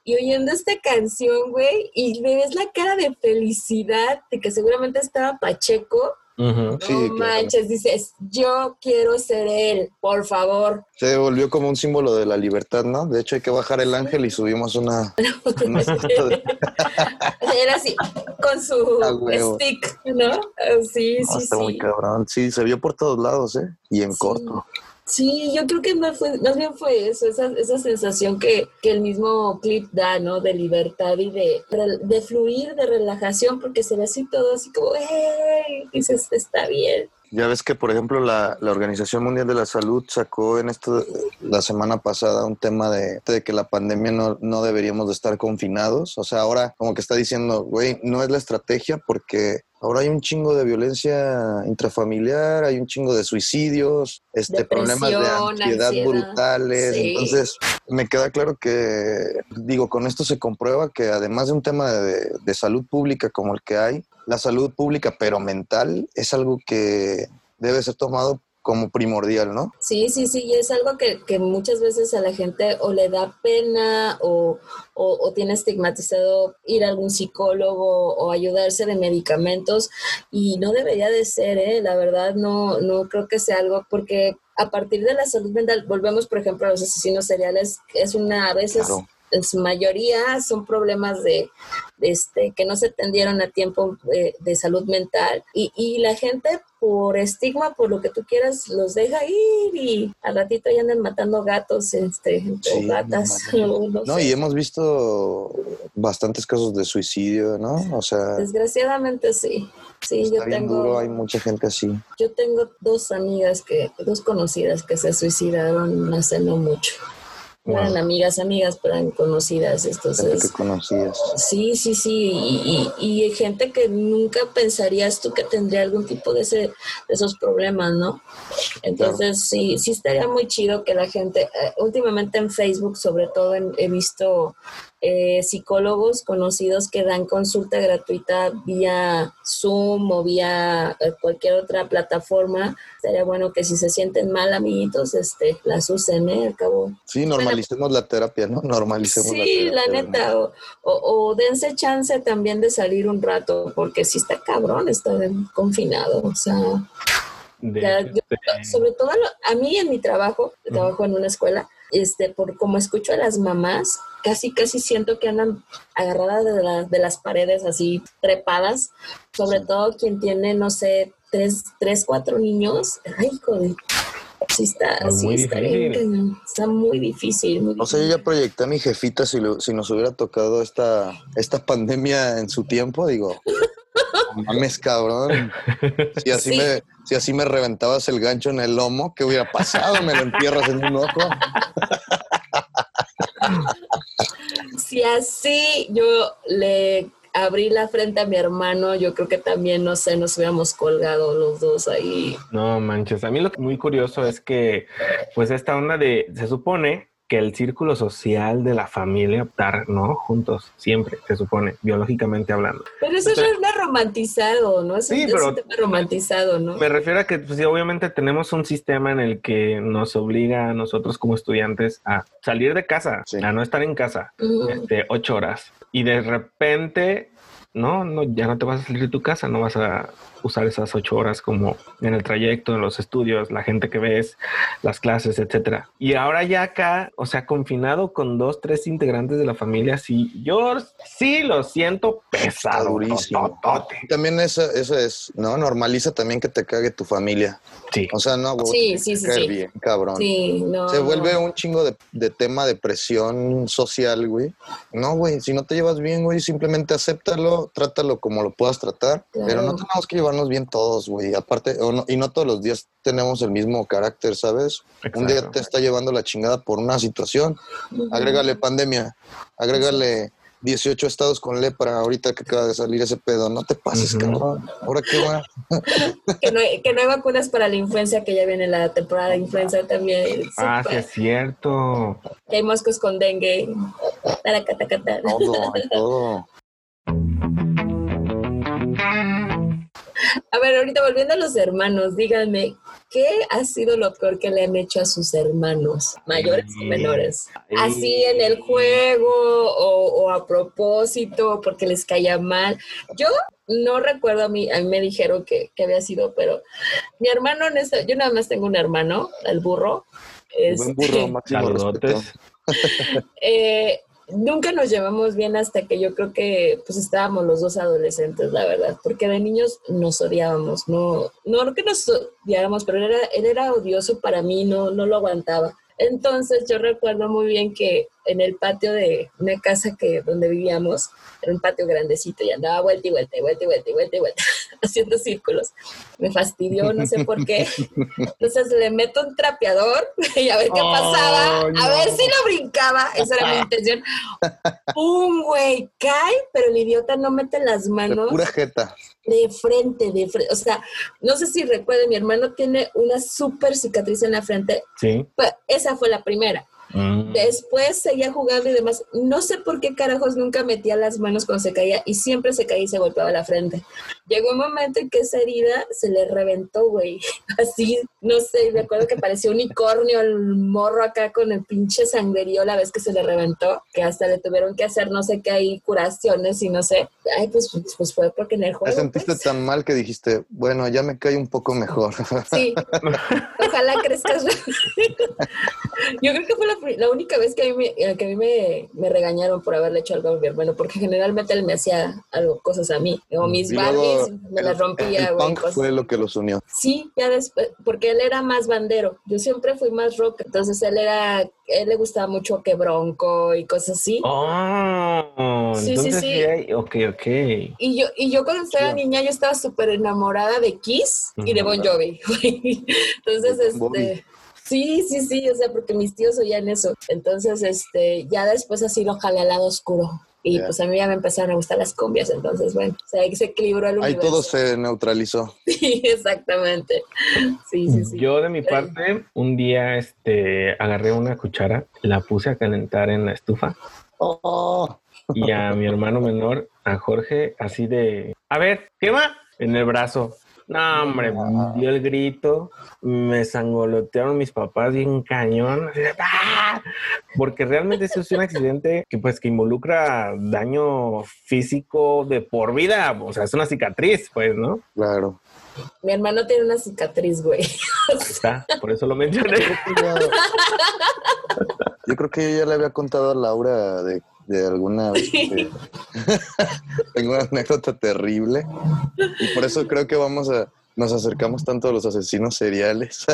y oyendo esta canción, güey, y le ves la cara de felicidad de que seguramente estaba Pacheco, No claro. manches, dices, yo quiero ser él, por favor. Se volvió como un símbolo de la libertad, ¿no? De hecho, hay que bajar el ángel y subimos una. una de- Era así, con su Ah, stick, ¿no? Ah, Sí, No, sí, está muy sí. cabrón. Sí, se vio por todos lados, ¿eh? Y en Sí. corto. Sí, yo creo que más, fue, más bien fue eso, esa, esa sensación que, que el mismo clip da, ¿no? De libertad y de, de fluir, de relajación, porque se ve así todo así como, ¡hey! Dices, está bien. Ya ves que, por ejemplo, la, la Organización Mundial de la Salud sacó en esto la semana pasada un tema de, de que la pandemia no, no deberíamos de estar confinados. O sea, ahora como que está diciendo, güey, no es la estrategia porque ahora hay un chingo de violencia intrafamiliar, hay un chingo de suicidios, este, problemas de ansiedad, ansiedad. brutales. Sí. Entonces, me queda claro que, digo, con esto se comprueba que además de un tema de, de salud pública como el que hay, la salud pública, pero mental, es algo que debe ser tomado como primordial, ¿no? Sí, sí, sí, y es algo que, que muchas veces a la gente o le da pena o, o, o tiene estigmatizado ir a algún psicólogo o ayudarse de medicamentos y no debería de ser, ¿eh? La verdad no, no creo que sea algo porque a partir de la salud mental, volvemos por ejemplo a los asesinos seriales, es una, a veces Claro. En su mayoría son problemas de, de este, que no se atendieron a tiempo eh, de salud mental y, y la gente por estigma, por lo que tú quieras, los deja ir y al ratito ya andan matando gatos este, Sí, o gatas. no o no No, sé. y hemos visto bastantes casos de suicidio, ¿no? O sea, Desgraciadamente sí. Sí, está yo bien tengo, duro, hay mucha gente así. yo tengo dos amigas que, dos conocidas que se suicidaron hace no mucho. No eran amigas, amigas, pero eran conocidas. Gente Entonces, que conocías. Sí, sí, sí, y, y- y gente que nunca pensarías tú que tendría algún tipo de, ese, de esos problemas, ¿no? Entonces, sí, sí estaría muy chido que la gente, eh, últimamente en Facebook sobre todo en- he visto eh, psicólogos conocidos que dan consulta gratuita vía Zoom o vía eh, cualquier otra plataforma. Sería bueno que si se sienten mal, amiguitos, este, las usen, ¿eh? Al cabo, Sí, normalicemos la terapia, ¿no? Normalicemos la Sí, la neta, o, o, o dense chance también de salir un rato, porque si está cabrón estar en- confinado, o sea, De ya, hecho, yo- este, sobre todo lo- a mí en mi trabajo, trabajo en una escuela, este, por como escucho a las mamás, casi casi siento que andan agarradas de, la- de las paredes así trepadas, sobre todo quien tiene, no sé, tres, tres cuatro niños, ay, joder. Sí está, Es sí está bien está muy difícil. Muy O sea, yo ya proyecté a mi jefita si, lo- si nos hubiera tocado esta, esta pandemia en su tiempo, digo, mames, cabrón. Si así, Sí. me, si así me reventabas el gancho en el lomo, ¿qué hubiera pasado? Me lo entierras en un ojo. Si así yo le abrí la frente a mi hermano, yo creo que también, no sé, nos hubiéramos colgado los dos ahí. No manches, a mí lo que muy curioso es que, pues esta onda de, se supone que el círculo social de la familia, estar, ¿no? Juntos, siempre, se supone, biológicamente hablando. Pero eso Pero- es una romantizado, ¿no? Sí, es pero- un tema romantizado, ¿no? Me refiero a que, pues sí, obviamente tenemos un sistema en el que nos obliga a nosotros como estudiantes a salir de casa, Sí. a no estar en casa, Ujú. este, ocho horas. Y de repente, no, no, ya no te vas a salir de tu casa, no vas a usar esas ocho horas como en el trayecto, en los estudios, la gente que ves, las clases, etcétera. Y ahora ya acá, o sea, confinado con dos, tres integrantes de la familia, sí, yo sí lo siento pesado. Durísimo. También eso, eso es, ¿no? Normaliza también que te cague tu familia. Sí. O sea, no, güey, Sí, sí, sí, sí. bien, cabrón. Sí, no. Se vuelve un chingo de, de tema de presión social, güey. No, güey, si no te llevas bien, güey, simplemente acéptalo, trátalo como lo puedas tratar, Claro. pero no tenemos que llevarnos bien todos, güey. Aparte, o no- y no todos los días tenemos el mismo carácter, ¿sabes? Un día te está llevando la chingada por una situación, agrégale pandemia, agrégale 18 estados con lepra, ahorita que acaba de salir ese pedo, no te pases, cabrón. Ahora qué va. Que no, hay, que no hay vacunas para la influenza, que ya viene la temporada de influenza también. Ah, sí es cierto. Que hay moscos con dengue. Todo, hay todo. A ver, ahorita volviendo a los hermanos, díganme, ¿qué ha sido lo peor que le han hecho a sus hermanos, mayores o menores? ay. Así en el juego o, o a propósito, porque les caía mal. Yo no recuerdo, a mí, a mí me dijeron que, que había sido, pero mi hermano, en esta- yo nada más tengo un hermano, el burro. Buen burro, Este, máximo eh, nunca nos llevamos bien hasta que yo creo que pues estábamos los dos adolescentes, la verdad, porque de niños nos odiábamos, no, no que nos odiáramos, pero él era, él era odioso para mí, no, no lo aguantaba. Entonces yo recuerdo muy bien que en el patio de una casa que donde vivíamos, era un patio grandecito y andaba vuelta y vuelta y vuelta y vuelta y vuelta y vuelta, haciendo círculos. Me fastidió, no sé por qué. Entonces le meto un trapeador y a ver qué pasaba, Oh, a no. ver si lo brincaba, esa era mi intención. ¡Pum, güey! Cae, pero el idiota no mete las De manos pura jeta. de frente, de frente. O sea, no sé si recuerden, mi hermano tiene una súper cicatriz en la frente, Sí. esa fue la primera. Mm. Después seguía jugando y demás. No sé por qué carajos nunca metía las manos cuando se caía y siempre se caía y se golpeaba la frente. Llegó un momento en que esa herida se le reventó, güey. Así, no sé, me acuerdo que parecía unicornio el morro acá con el pinche sangrerío la vez que se le reventó, que hasta le tuvieron que hacer no sé qué ahí curaciones y no sé. Ay, pues, pues fue porque en el Te juego. sentiste pues, tan mal que dijiste, bueno, ya me cae un poco mejor. Sí, ojalá crezcas. Yo creo que fue la, la única vez que a mí, me, eh, que a mí me, me regañaron por haberle hecho algo a mi hermano, porque generalmente él me hacía algo, cosas a mí, o mis Y luego Barbies me el- las rompía, el güey. fue lo que los unió. Sí, ya después, porque él era más bandero, yo siempre fui más rock, entonces él era, él le gustaba mucho que bronco y cosas así. Oh, Sí, sí, sí. hay- ok, ok. Y yo, y yo cuando estaba niña, yo estaba súper enamorada de Kiss y de Bon Jovi. Entonces, este. Sí, sí, sí, o sea, porque mis tíos oían eso. Entonces, este, ya después así lo jalé al lado oscuro. Y pues a mí ya me empezaron a gustar las cumbias. Entonces, bueno, o sea, ahí se equilibró el Ahí universo. todo se neutralizó. Sí, exactamente. Sí, sí, sí. Yo de mi parte, un día este, agarré una cuchara, la puse a calentar en la estufa Oh, y a mi hermano menor, a Jorge, así de, a ver, quema en el brazo. No, hombre, dio el grito, me sangolotearon mis papás bien cañón, ¡ah! porque realmente eso es un accidente que pues que involucra daño físico de por vida, o sea, es una cicatriz, pues, ¿no? claro. Mi hermano tiene una cicatriz, güey. Ahí Está, por eso lo mencioné. Yo creo que yo ya le había contado a Laura de, de alguna vez que tengo una anécdota terrible. Y por eso creo que vamos a nos acercamos tanto a los asesinos seriales.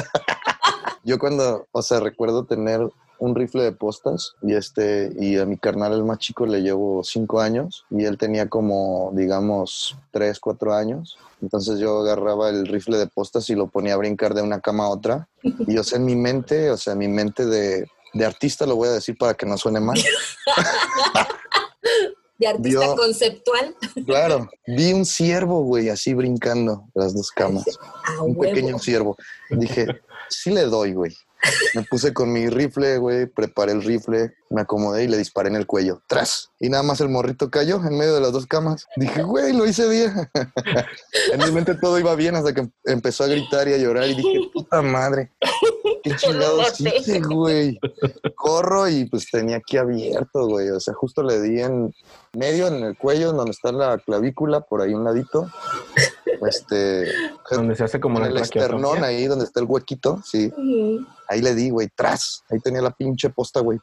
yo cuando, o sea, recuerdo tener un rifle de postas y este y a mi carnal el más chico le llevo cinco años y él tenía como digamos tres cuatro años. Entonces yo agarraba el rifle de postas y lo ponía a brincar de una cama a otra. Y o sea en mi mente o sea en mi mente de, de artista lo voy a decir para que no suene mal De artista Vio- conceptual. claro vi un ciervo güey así brincando las dos camas A un huevo. pequeño ciervo. Dije, sí le doy, güey. Me puse con mi rifle, güey, preparé el rifle, me acomodé y le disparé en el cuello. ¡Tras! Y nada más el morrito cayó en medio de las dos camas. Dije, güey, lo hice bien. en mi mente todo iba bien hasta que empezó a gritar y a llorar y dije, puta madre. ¿Qué chingados hice, güey? Corro y pues tenía aquí abierto, güey. O sea, justo le di en medio, en el cuello, donde está la clavícula, por ahí un ladito. Este, Donde se hace como en la el esternón, ahí donde está el huequito, sí. Ahí le di, güey, tras. Ahí tenía la pinche posta, güey.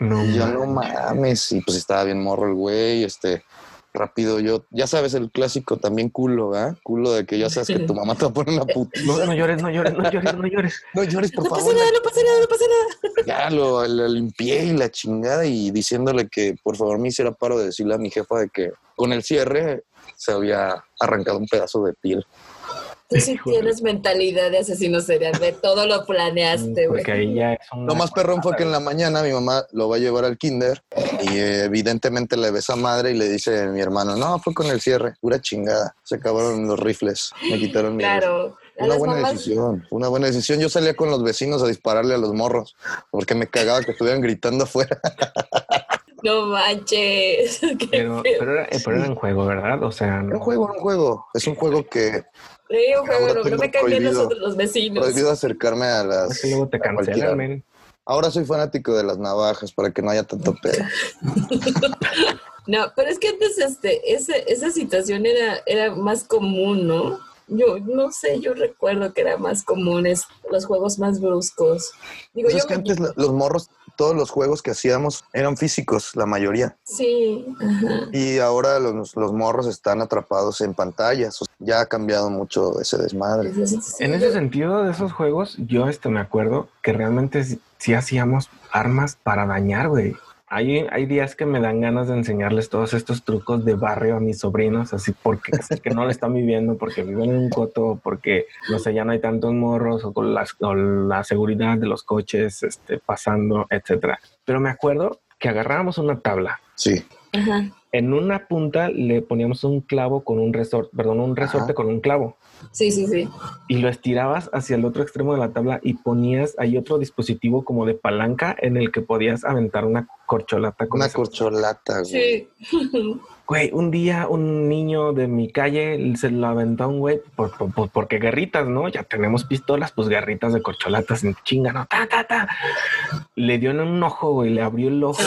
No, Y yo, no mames. Y pues estaba bien morro el güey, este, rápido yo. Ya sabes, el clásico también culo, ¿ah? Culo de que ya sabes que tu mamá te va a poner una puta. No, no llores, no llores, no llores, no llores. No llores, por No pasa favor. nada, no pasa nada, no pasa nada. Ya lo, lo limpié y la chingada y diciéndole que por favor me hiciera paro de decirle a mi jefa de que con el cierre se había arrancado un pedazo de piel. Tú sí tienes mentalidad de asesino serial, de todo lo planeaste, güey. Es. Lo más perrón fue que en la mañana mi mamá lo va a llevar al kinder y evidentemente le besa madre y le dice a mi hermano, no, fue con el cierre, pura chingada. Se acabaron los rifles, me quitaron mi. Claro. Una buena mamás- decisión, una buena decisión. Yo salía con los vecinos a dispararle a los morros porque me cagaba que estuvieran gritando afuera. No manches. Pero, pero, era, pero era un juego, ¿verdad? O sea, Un no. juego, un juego. Es un juego que Sí, un juego, Ahora no, no me caen bien nosotros los vecinos. prohibido acercarme a Es las. que luego te cancelan, men. Ahora soy fanático de las navajas para que no haya tanto pedo. No, pero es que antes este, ese, esa situación era, era más común, ¿no? Yo no sé, yo recuerdo que era más común es los juegos más bruscos. Digo, Pues yo es que me- antes la- los morros, todos los juegos que hacíamos eran físicos, la mayoría. Sí, ajá. Y ahora los, los morros están atrapados en pantallas. O sea, ya ha cambiado mucho ese desmadre. Sí, En ese sentido de esos juegos, yo este me acuerdo que realmente sí, sí hacíamos armas para dañar, güey. Hay, hay días que me dan ganas de enseñarles todos estos trucos de barrio a mis sobrinos, así porque sé que no lo están viviendo, porque viven en un coto, porque no sé, ya no hay tantos morros o con la, o la seguridad de los coches este, pasando, etcétera. Pero me acuerdo que agarrábamos una tabla Sí, Ajá. En una punta le poníamos un clavo con un resorte, perdón, un resorte Ajá. con un clavo. Sí, sí, sí. Y lo estirabas hacia el otro extremo de la tabla y ponías ahí otro dispositivo como de palanca en el que podías aventar una corcholata con Una corcholata, güey. Sí. Güey, un día un niño de mi calle se lo aventó a un güey por, por- por- porque guerritas, ¿no? Ya tenemos pistolas, pues guerritas de corcholatas en chinga, ¿no? Ta, ta, ta. Le dio en un ojo, güey, le abrió el ojo,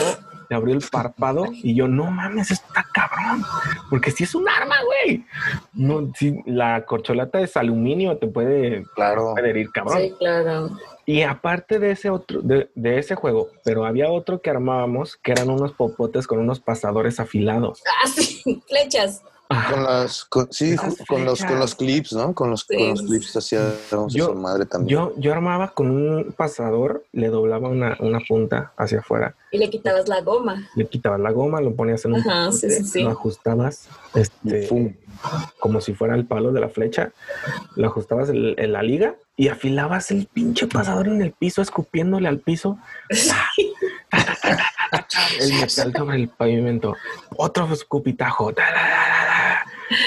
abrió el párpado y yo, no mames, está cabrón. Porque si es un arma, güey. No, si la corcholata es aluminio, te puede, Claro. puede herir, cabrón. Sí, claro. Y aparte de ese otro, de, de ese juego, pero había otro que armábamos que eran unos popotes con unos pasadores afilados. Ah, sí, flechas. Con las, con- sí, con los, con los clips, ¿no? Con los, Sí. con los clips hacíamos Yo- esa madre también. Yo, yo armaba con un pasador, le doblaba una, una punta hacia afuera, Y le quitabas la goma. le quitabas la goma, lo ponías en un Ajá, sí, sí, sí. lo ajustabas este, ¡fum! como si fuera el palo de la flecha, lo ajustabas en, en la liga y afilabas el pinche pasador en el piso, escupiéndole al piso. el metal sobre el pavimento. Otro escupitajo.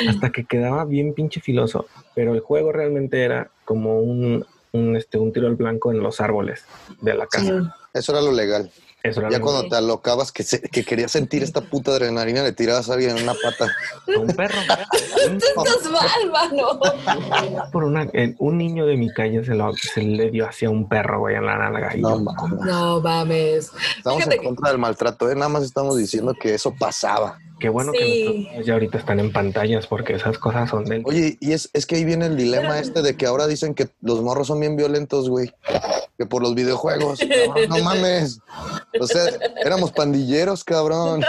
hasta que quedaba bien pinche filoso. Pero el juego realmente era como un, un, este, un tiro al blanco en los árboles de la casa. Sí. Eso era lo legal. Eso Ya cuando te alocabas que, se- que querías sentir esta puta adrenalina, le tirabas a alguien en una pata. un perro. Un- Estás mal, mano. por una, un niño de mi calle se, lo, se le dio hacia un perro, güey, en la nalga. Y No, yo, mames. No mames. Estamos Fíjate en que- contra del maltrato, ¿eh? Nada más estamos diciendo que eso pasaba. qué bueno que Sí. nuestros niños ya ahorita están en pantallas porque esas cosas son del... Oye, y es, es que ahí viene el dilema Pero- este de que ahora dicen que los morros son bien violentos, güey. Que por los videojuegos. Cabrón, no mames. O sea, éramos pandilleros, cabrón.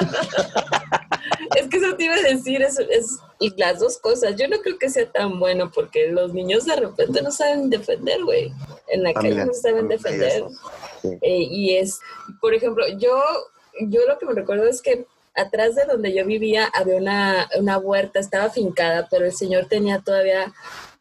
Es que eso te iba a decir, es, es y las dos cosas. Yo no creo que sea tan bueno porque los niños de repente no saben defender, güey. En la calle no saben defender. Sí. Eh, y es, por ejemplo, yo, yo lo que me recuerdo es que atrás de donde yo vivía había una, una huerta, estaba fincada, pero el señor tenía todavía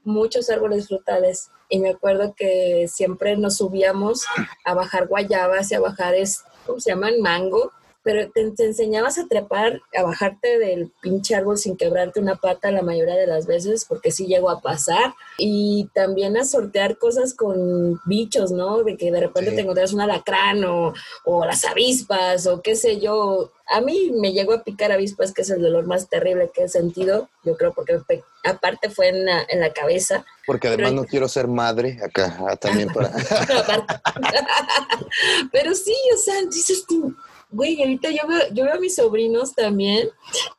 muchos árboles frutales. Y me acuerdo que siempre nos subíamos a bajar guayabas y a bajar, es, ¿cómo se llaman? Mango. Pero te, te enseñabas a trepar, a bajarte del pinche árbol sin quebrarte una pata la mayoría de las veces, porque sí llegó a pasar. Y también a sortear cosas con bichos, ¿no? De que de repente Sí. te encontrás un alacrán o, o las avispas o qué sé yo. A mí me llegó a picar avispas, que es el dolor más terrible que he sentido. Yo creo porque aparte fue en la, en la cabeza. Porque además Pero- no quiero ser madre acá, ah, también para. Pero sí, o sea, dices tú, güey, ahorita yo veo, yo veo a mis sobrinos también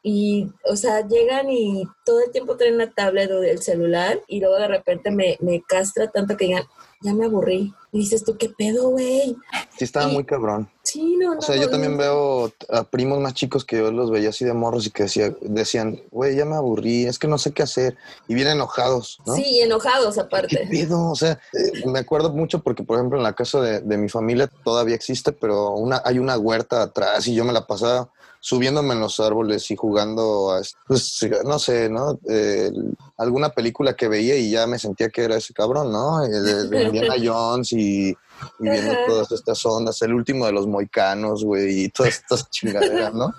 y, o sea, llegan y todo el tiempo traen la tablet o el celular y luego de repente me, me castra tanto que digan, ya me aburrí. Y dices tú, ¿qué pedo, güey? Sí, estaba muy cabrón. Sí, no, no. O sea, yo no, también veo a primos más chicos que yo los veía así de morros y que decía, decían, güey, ya me aburrí, es que no sé qué hacer. Y vienen enojados, ¿no? Sí, enojados ¿Qué aparte. pedo? O sea, eh, me acuerdo mucho porque, por ejemplo, en la casa de, de mi familia todavía existe, pero una, hay una huerta atrás y yo me la pasaba subiéndome en los árboles y jugando a, pues, no sé, ¿no? Eh, alguna película que veía y ya me sentía que era ese cabrón, ¿no? Eh, De, de Indiana Jones y, y viendo Ajá. todas estas ondas, el último de los moicanos, güey, y todas estas chingaderas, ¿no?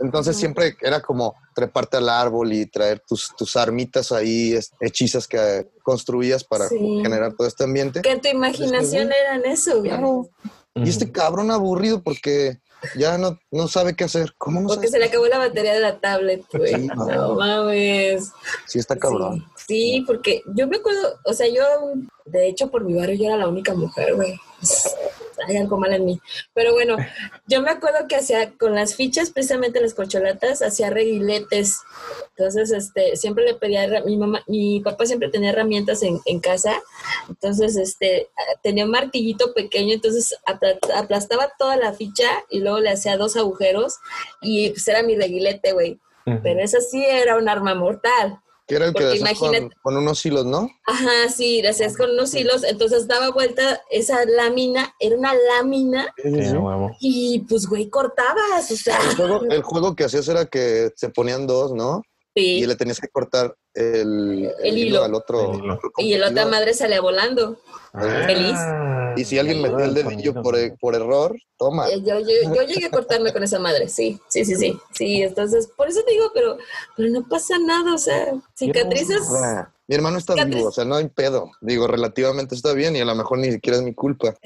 Entonces siempre era como treparte al árbol y traer tus, tus armitas ahí, hechizas que construías para Sí. generar todo este ambiente. Que en tu imaginación eran eso, güey. Claro. Y este cabrón aburrido porque ya no, no sabe qué hacer. ¿Cómo no Porque sabe? se le acabó la batería de la tablet, güey. Sí, no. no mames. Sí, está cabrón. Sí, sí, porque yo me acuerdo, o sea, yo, de hecho, por mi barrio yo era la única mujer, güey. Hay algo mal en mí. Pero bueno, yo me acuerdo que hacía con las fichas, precisamente las corcholatas, hacía reguiletes. Entonces, este, siempre le pedía, mi mamá, mi papá siempre tenía herramientas en, en casa. Entonces, este, tenía un martillito pequeño, entonces apla- aplastaba toda la ficha y luego le hacía dos agujeros y pues era mi reguilete, güey. Pero esa sí era un arma mortal. Que era el que hacías con, con unos hilos, ¿no? Ajá, sí, le hacías con unos hilos, entonces daba vuelta esa lámina, era una lámina Sí, y pues güey, cortabas, o sea. El juego, el juego que hacías era que se ponían dos, ¿no? Y le tenías que cortar el, El hilo. al otro. El hilo. Y el otra madre salía volando. Feliz. Ah, Y si alguien metió el dedillo por, e, por error, toma. Eh, Yo, yo, yo llegué a cortarme con esa madre, sí, sí, sí, sí. Sí, entonces, por eso te digo, pero, pero no pasa nada, o sea, cicatrices. Ah, Mi hermano está Fíjate. vivo, o sea, no hay pedo. Digo, relativamente está bien y a lo mejor ni siquiera es mi culpa.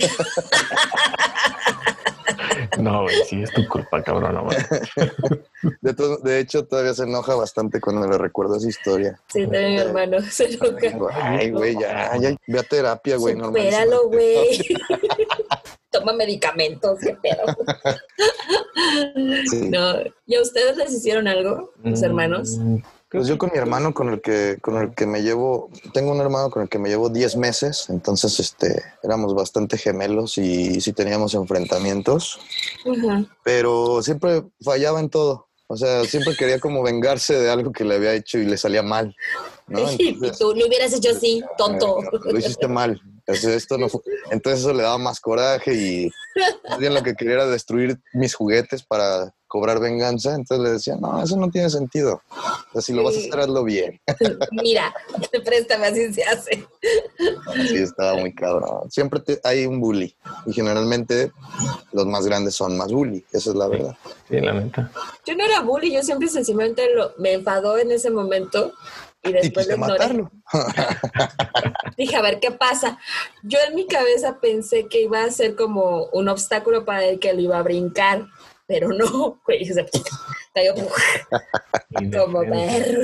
No, güey, sí es tu culpa, cabrón. no, güey. De, to- de hecho, todavía se enoja bastante cuando le recuerdo esa historia. Sí, también mi hermano se enoja. Ay, güey, ya, ya, ve a terapia, güey. Supéralo, güey. Toma medicamentos, qué pedo. Sí. No, ¿y a ustedes les hicieron algo, los hermanos? Mm, Pues yo con mi hermano con el que con el que me llevo, tengo un hermano con el que me llevo 10 meses, entonces este éramos bastante gemelos y sí teníamos enfrentamientos, pero siempre fallaba en todo. O sea, siempre quería como vengarse de algo que le había hecho y le salía mal. ¿no? Entonces, tú lo hubieras hecho así, tonto. eh, lo hiciste mal. Entonces, esto no fue- Entonces eso le daba más coraje y bien lo que quería era destruir mis juguetes para cobrar venganza. Entonces le decía, no, eso no tiene sentido. O sea, si lo vas a hacer, hazlo bien. Mira, préstame, así se hace. Sí, estaba muy cabrón. Siempre te- hay un bully y generalmente los más grandes son más bully. Esa es la verdad. Sí, la neta. Yo no era bully, yo siempre sencillamente lo, me enfadó en ese momento y Y después lo quise ignoré. matarlo. Dije, a ver qué pasa. Yo en mi cabeza pensé que iba a ser como un obstáculo para él que lo iba a brincar, pero no, güey, se cayó como perro.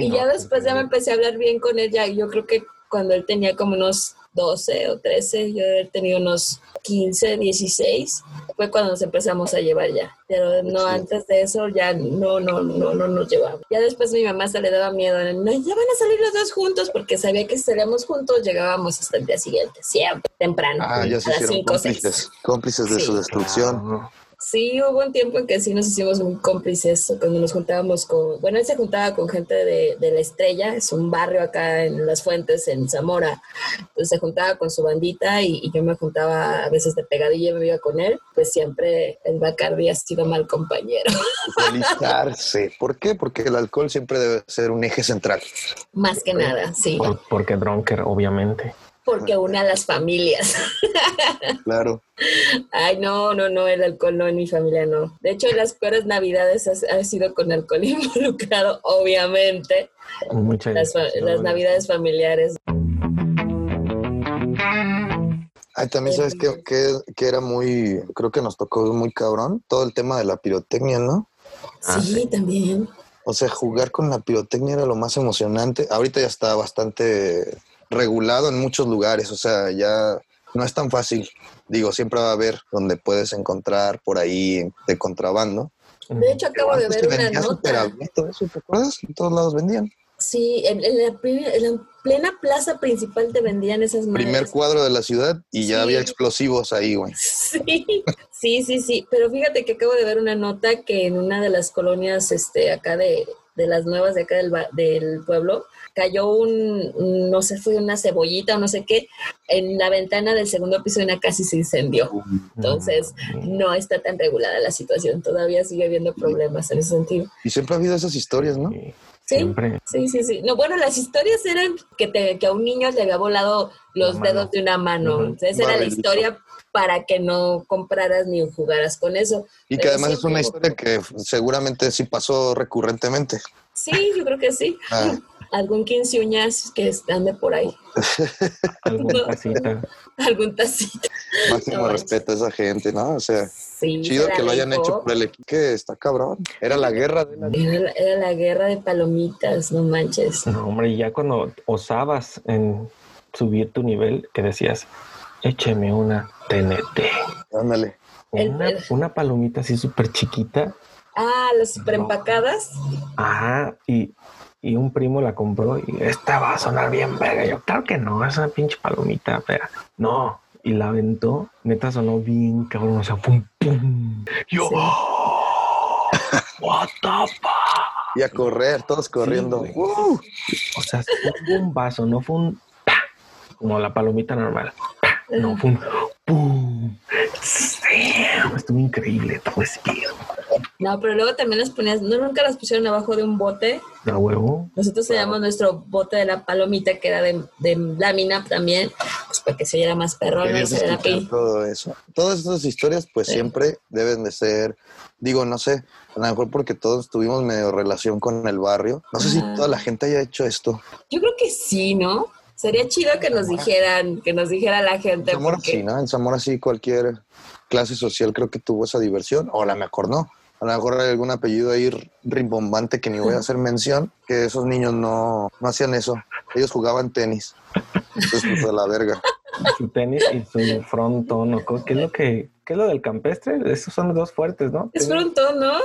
Y ya después ya me empecé a hablar bien con él, ya yo creo que cuando él tenía como unos 12 o 13, yo he tenido unos 15, 16, fue cuando nos empezamos a llevar ya. Pero no Sí. antes de eso ya no, no, no, no nos llevamos. Ya después mi mamá se le daba miedo, no, ya van a salir los dos juntos, porque sabía que si salíamos juntos llegábamos hasta el día siguiente, siempre, temprano, Ah, ya se a las hicieron 5 o 6. cómplices. Cómplices de Sí. su destrucción. Ah, Sí, hubo un tiempo en que sí nos hicimos muy cómplices cuando nos juntábamos con, bueno, él se juntaba con gente de, de La Estrella, es un barrio acá en Las Fuentes, en Zamora, entonces se juntaba con su bandita y, y yo me juntaba a veces de pegadilla y me iba con él, pues siempre el Bacardi ha sido mal compañero, Alcoholizarse. ¿Por qué? Porque el alcohol siempre debe ser un eje central. más que nada, sí, por- porque Drunker, obviamente. Porque une a las familias. Claro. Ay, no, no, no, el alcohol no, en mi familia no. De hecho, las peores navidades ha, sido con alcohol involucrado, obviamente. Muchas las, fa- las navidades familiares. Ay, también sabes que, que, que era muy, creo que nos tocó muy cabrón, todo el tema de la pirotecnia, ¿no? Ah, sí, también. O sea, jugar con la pirotecnia era lo más emocionante. Ahorita ya está bastante regulado en muchos lugares, o sea, ya no es tan fácil. Digo, siempre va a haber donde puedes encontrar por ahí de contrabando. De hecho, acabo de ver una nota. eso, ¿te acuerdas? En todos lados vendían. Sí, en, en la, en la plena plaza principal te vendían esas madres. Primer cuadro de la ciudad y ya Sí. había explosivos ahí, güey. Sí, sí, sí, sí. Pero fíjate que acabo de ver una nota que en una de las colonias este, acá de, de las nuevas de acá del, ba- del pueblo cayó un, un- no sé, fue una cebollita o no sé qué, en la ventana del segundo piso de una casa y se incendió. Entonces, no está tan regulada la situación. Todavía sigue habiendo problemas en ese sentido. Y siempre ha habido esas historias, ¿no? Sí, Sí, Siempre. sí, sí, sí. No, bueno, las historias eran que, te, que a un niño le había volado los dedos de una mano. Entonces, esa era la historia para que no compraras ni jugaras con eso. Y que Pero además es una historia que seguramente sí pasó recurrentemente. Sí, yo creo que sí. Ah. Algún quince uñas que ande por ahí. Alguna casita. Algún tacito. Máximo No, respeto a esa gente, ¿no? O sea, Sí, chido que lo hayan hecho por el equipo, que está cabrón. Era la guerra de la... Era la, era la guerra de palomitas, no manches. No, hombre, y ya cuando osabas en subir tu nivel, que decías, écheme una TNT. Ándale. Una, palomita así súper chiquita. Ah, las super empacadas. Ajá, y, y un primo la compró y esta va a sonar bien verga. Yo, claro que no, es una pinche palomita, pero no. Y la aventó, neta sonó bien cabrón, o sea, pum, pum. Yo, Sí. what the fuck? Y a correr, todos corriendo. ¡Uh! O sea, fue un vaso, no fue un pa, como la palomita normal. No, fue un pum. Estuvo increíble todo ese pedo. No, pero luego también las ponías, no nunca las pusieron abajo de un bote. A huevo. Nosotros teníamos nuestro bote de la palomita que era de, de lámina también, pues para que se oyera más perrón, no se viera todo eso. Todas estas historias, pues Sí. siempre deben de ser, digo, no sé, a lo mejor porque todos tuvimos medio relación con el barrio. No sé si toda la gente haya hecho esto. Yo creo que sí, ¿no? Sería chido que nos dijeran, que nos dijera la En gente. Zamora porque- sí, ¿no? En Zamora sí cualquier clase social creo que tuvo esa diversión, o a lo mejor no. A lo mejor hay algún apellido ahí rimbombante que ni voy a hacer mención, que esos niños no, no hacían eso. Ellos jugaban tenis. Entonces, pues a la verga. Su tenis y su frontón. ¿o co- ¿Qué es lo que, qué es lo del campestre? Esos son los dos fuertes, ¿no? Es frontón, ¿no?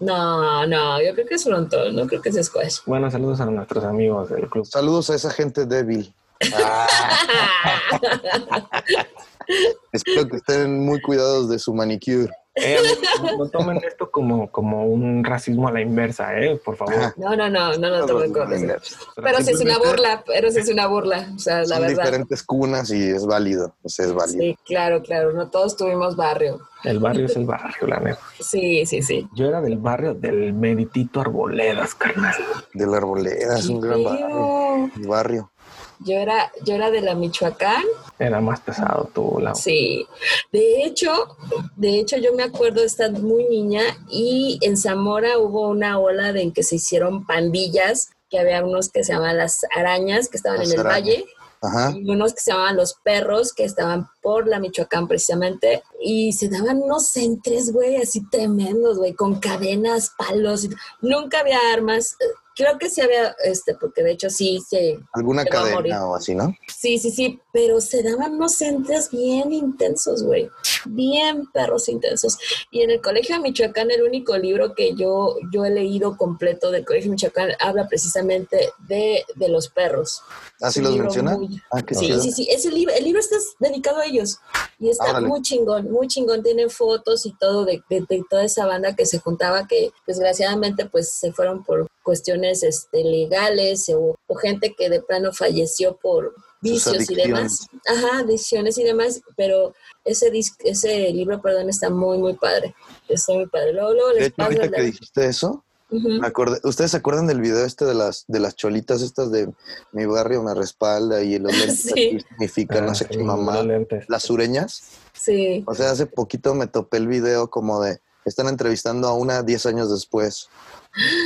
No, no, yo creo que es frontón, no creo que es squash. Bueno, saludos a nuestros amigos del club. Saludos a esa gente débil. Espero que estén muy cuidados de su manicure. Eh, no, no tomen esto como, como un racismo a la inversa, ¿eh? Por favor. No, no, no, no lo tomen con eso. Pero sí es una burla, pero sí es una burla, o sea, la Son verdad. diferentes cunas y es válido. O sea, es válido. Sí, claro, claro, no todos tuvimos barrio. El barrio es el barrio, la neta. Sí, sí, sí. Yo era del barrio del Meritito Arboledas, carnal. De la arboleda, es un gran barrio. barrio. Yo era, yo era de la Michoacán, Era más pesado tu la sí. De hecho, de hecho yo me acuerdo de estar muy niña y en Zamora hubo una ola de en que se hicieron pandillas, que había unos que se llamaban las arañas, que estaban Las en el arañas. valle, Ajá. y unos que se llamaban los perros, que estaban por la Michoacán precisamente, y se daban unos entres, güey, así tremendos, güey, con cadenas, palos, y- nunca había armas, creo que sí había, este, porque de hecho sí, se, Alguna Te va a morir. cadena o así, ¿no? sí, sí, sí, pero se daban unos entres bien intensos, güey, bien perros intensos, y en el Colegio de Michoacán, el único libro que yo, yo he leído completo del Colegio de Michoacán habla precisamente de, de los perros. ¿Así Un los menciona? muy- Ah, Sí, chido. sí, sí. Ese libro, el libro está dedicado a ellos. Y está muy chingón, muy chingón. Tiene fotos y todo de, de- de toda esa banda que se juntaba que desgraciadamente pues se fueron por cuestiones este, legales o, o gente que de plano falleció por vicios y demás. Ajá, adicciones y demás. Pero ese, dis- ese libro, perdón, está muy, muy padre. Está muy padre. Luego, luego les hecho, paso ahorita la- que dijiste eso, Ujú. me acordé- ¿ustedes se acuerdan del video este de las de las cholitas estas de mi barrio me respalda y los lentes Sí. aquí significan no Ah, sé sí, qué mamá? los lentes. Las sureñas. Sí. O sea, hace poquito me topé el video como de están entrevistando a una 10 años después.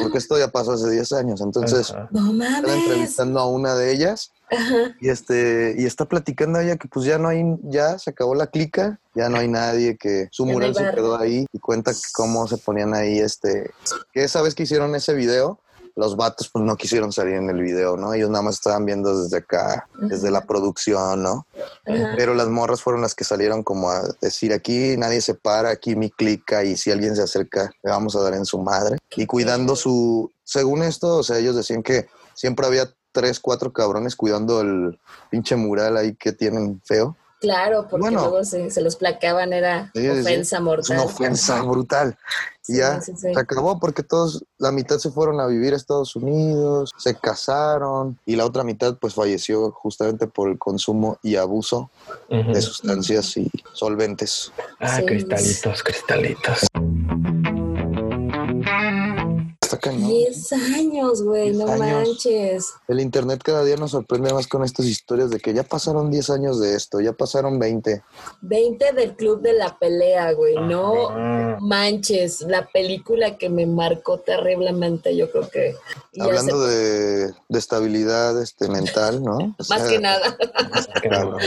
Porque esto ya pasó hace 10 años. Entonces, Ajá. No están entrevistando a una de ellas Ajá. y este y está platicando ella que pues ya no hay ya se acabó la clica ya no hay nadie que su Ya mural se quedó ahí y cuenta que cómo se ponían ahí este que esa vez que hicieron ese video los vatos pues no quisieron salir en el video no ellos nada más estaban viendo desde acá desde la producción no pero las morras fueron las que salieron como a decir aquí nadie se para aquí mi clica y si alguien se acerca le vamos a dar en su madre y cuidando su según esto o sea ellos decían que siempre había tres cuatro cabrones cuidando el pinche mural ahí que tienen feo. Claro, porque Bueno. luego se, se los plaqueaban, era Sí, sí, sí. ofensa es mortal. una ofensa brutal y Sí, ya sí, sí. se acabó porque todos la mitad se fueron a vivir a Estados Unidos se casaron y la otra mitad pues falleció justamente por el consumo y abuso de sustancias y solventes Ah, Sí. cristalitos, cristalitos. 10 años, güey, no años. manches. El internet cada día nos sorprende más con estas historias de que ya pasaron 10 años de esto, ya pasaron 20. 20 del club de la pelea, güey, no Ajá. manches. La película que me marcó terriblemente, yo creo que. Hablando de, de estabilidad este, mental, ¿no? O Más sea, que nada. Que Claro. no, sí.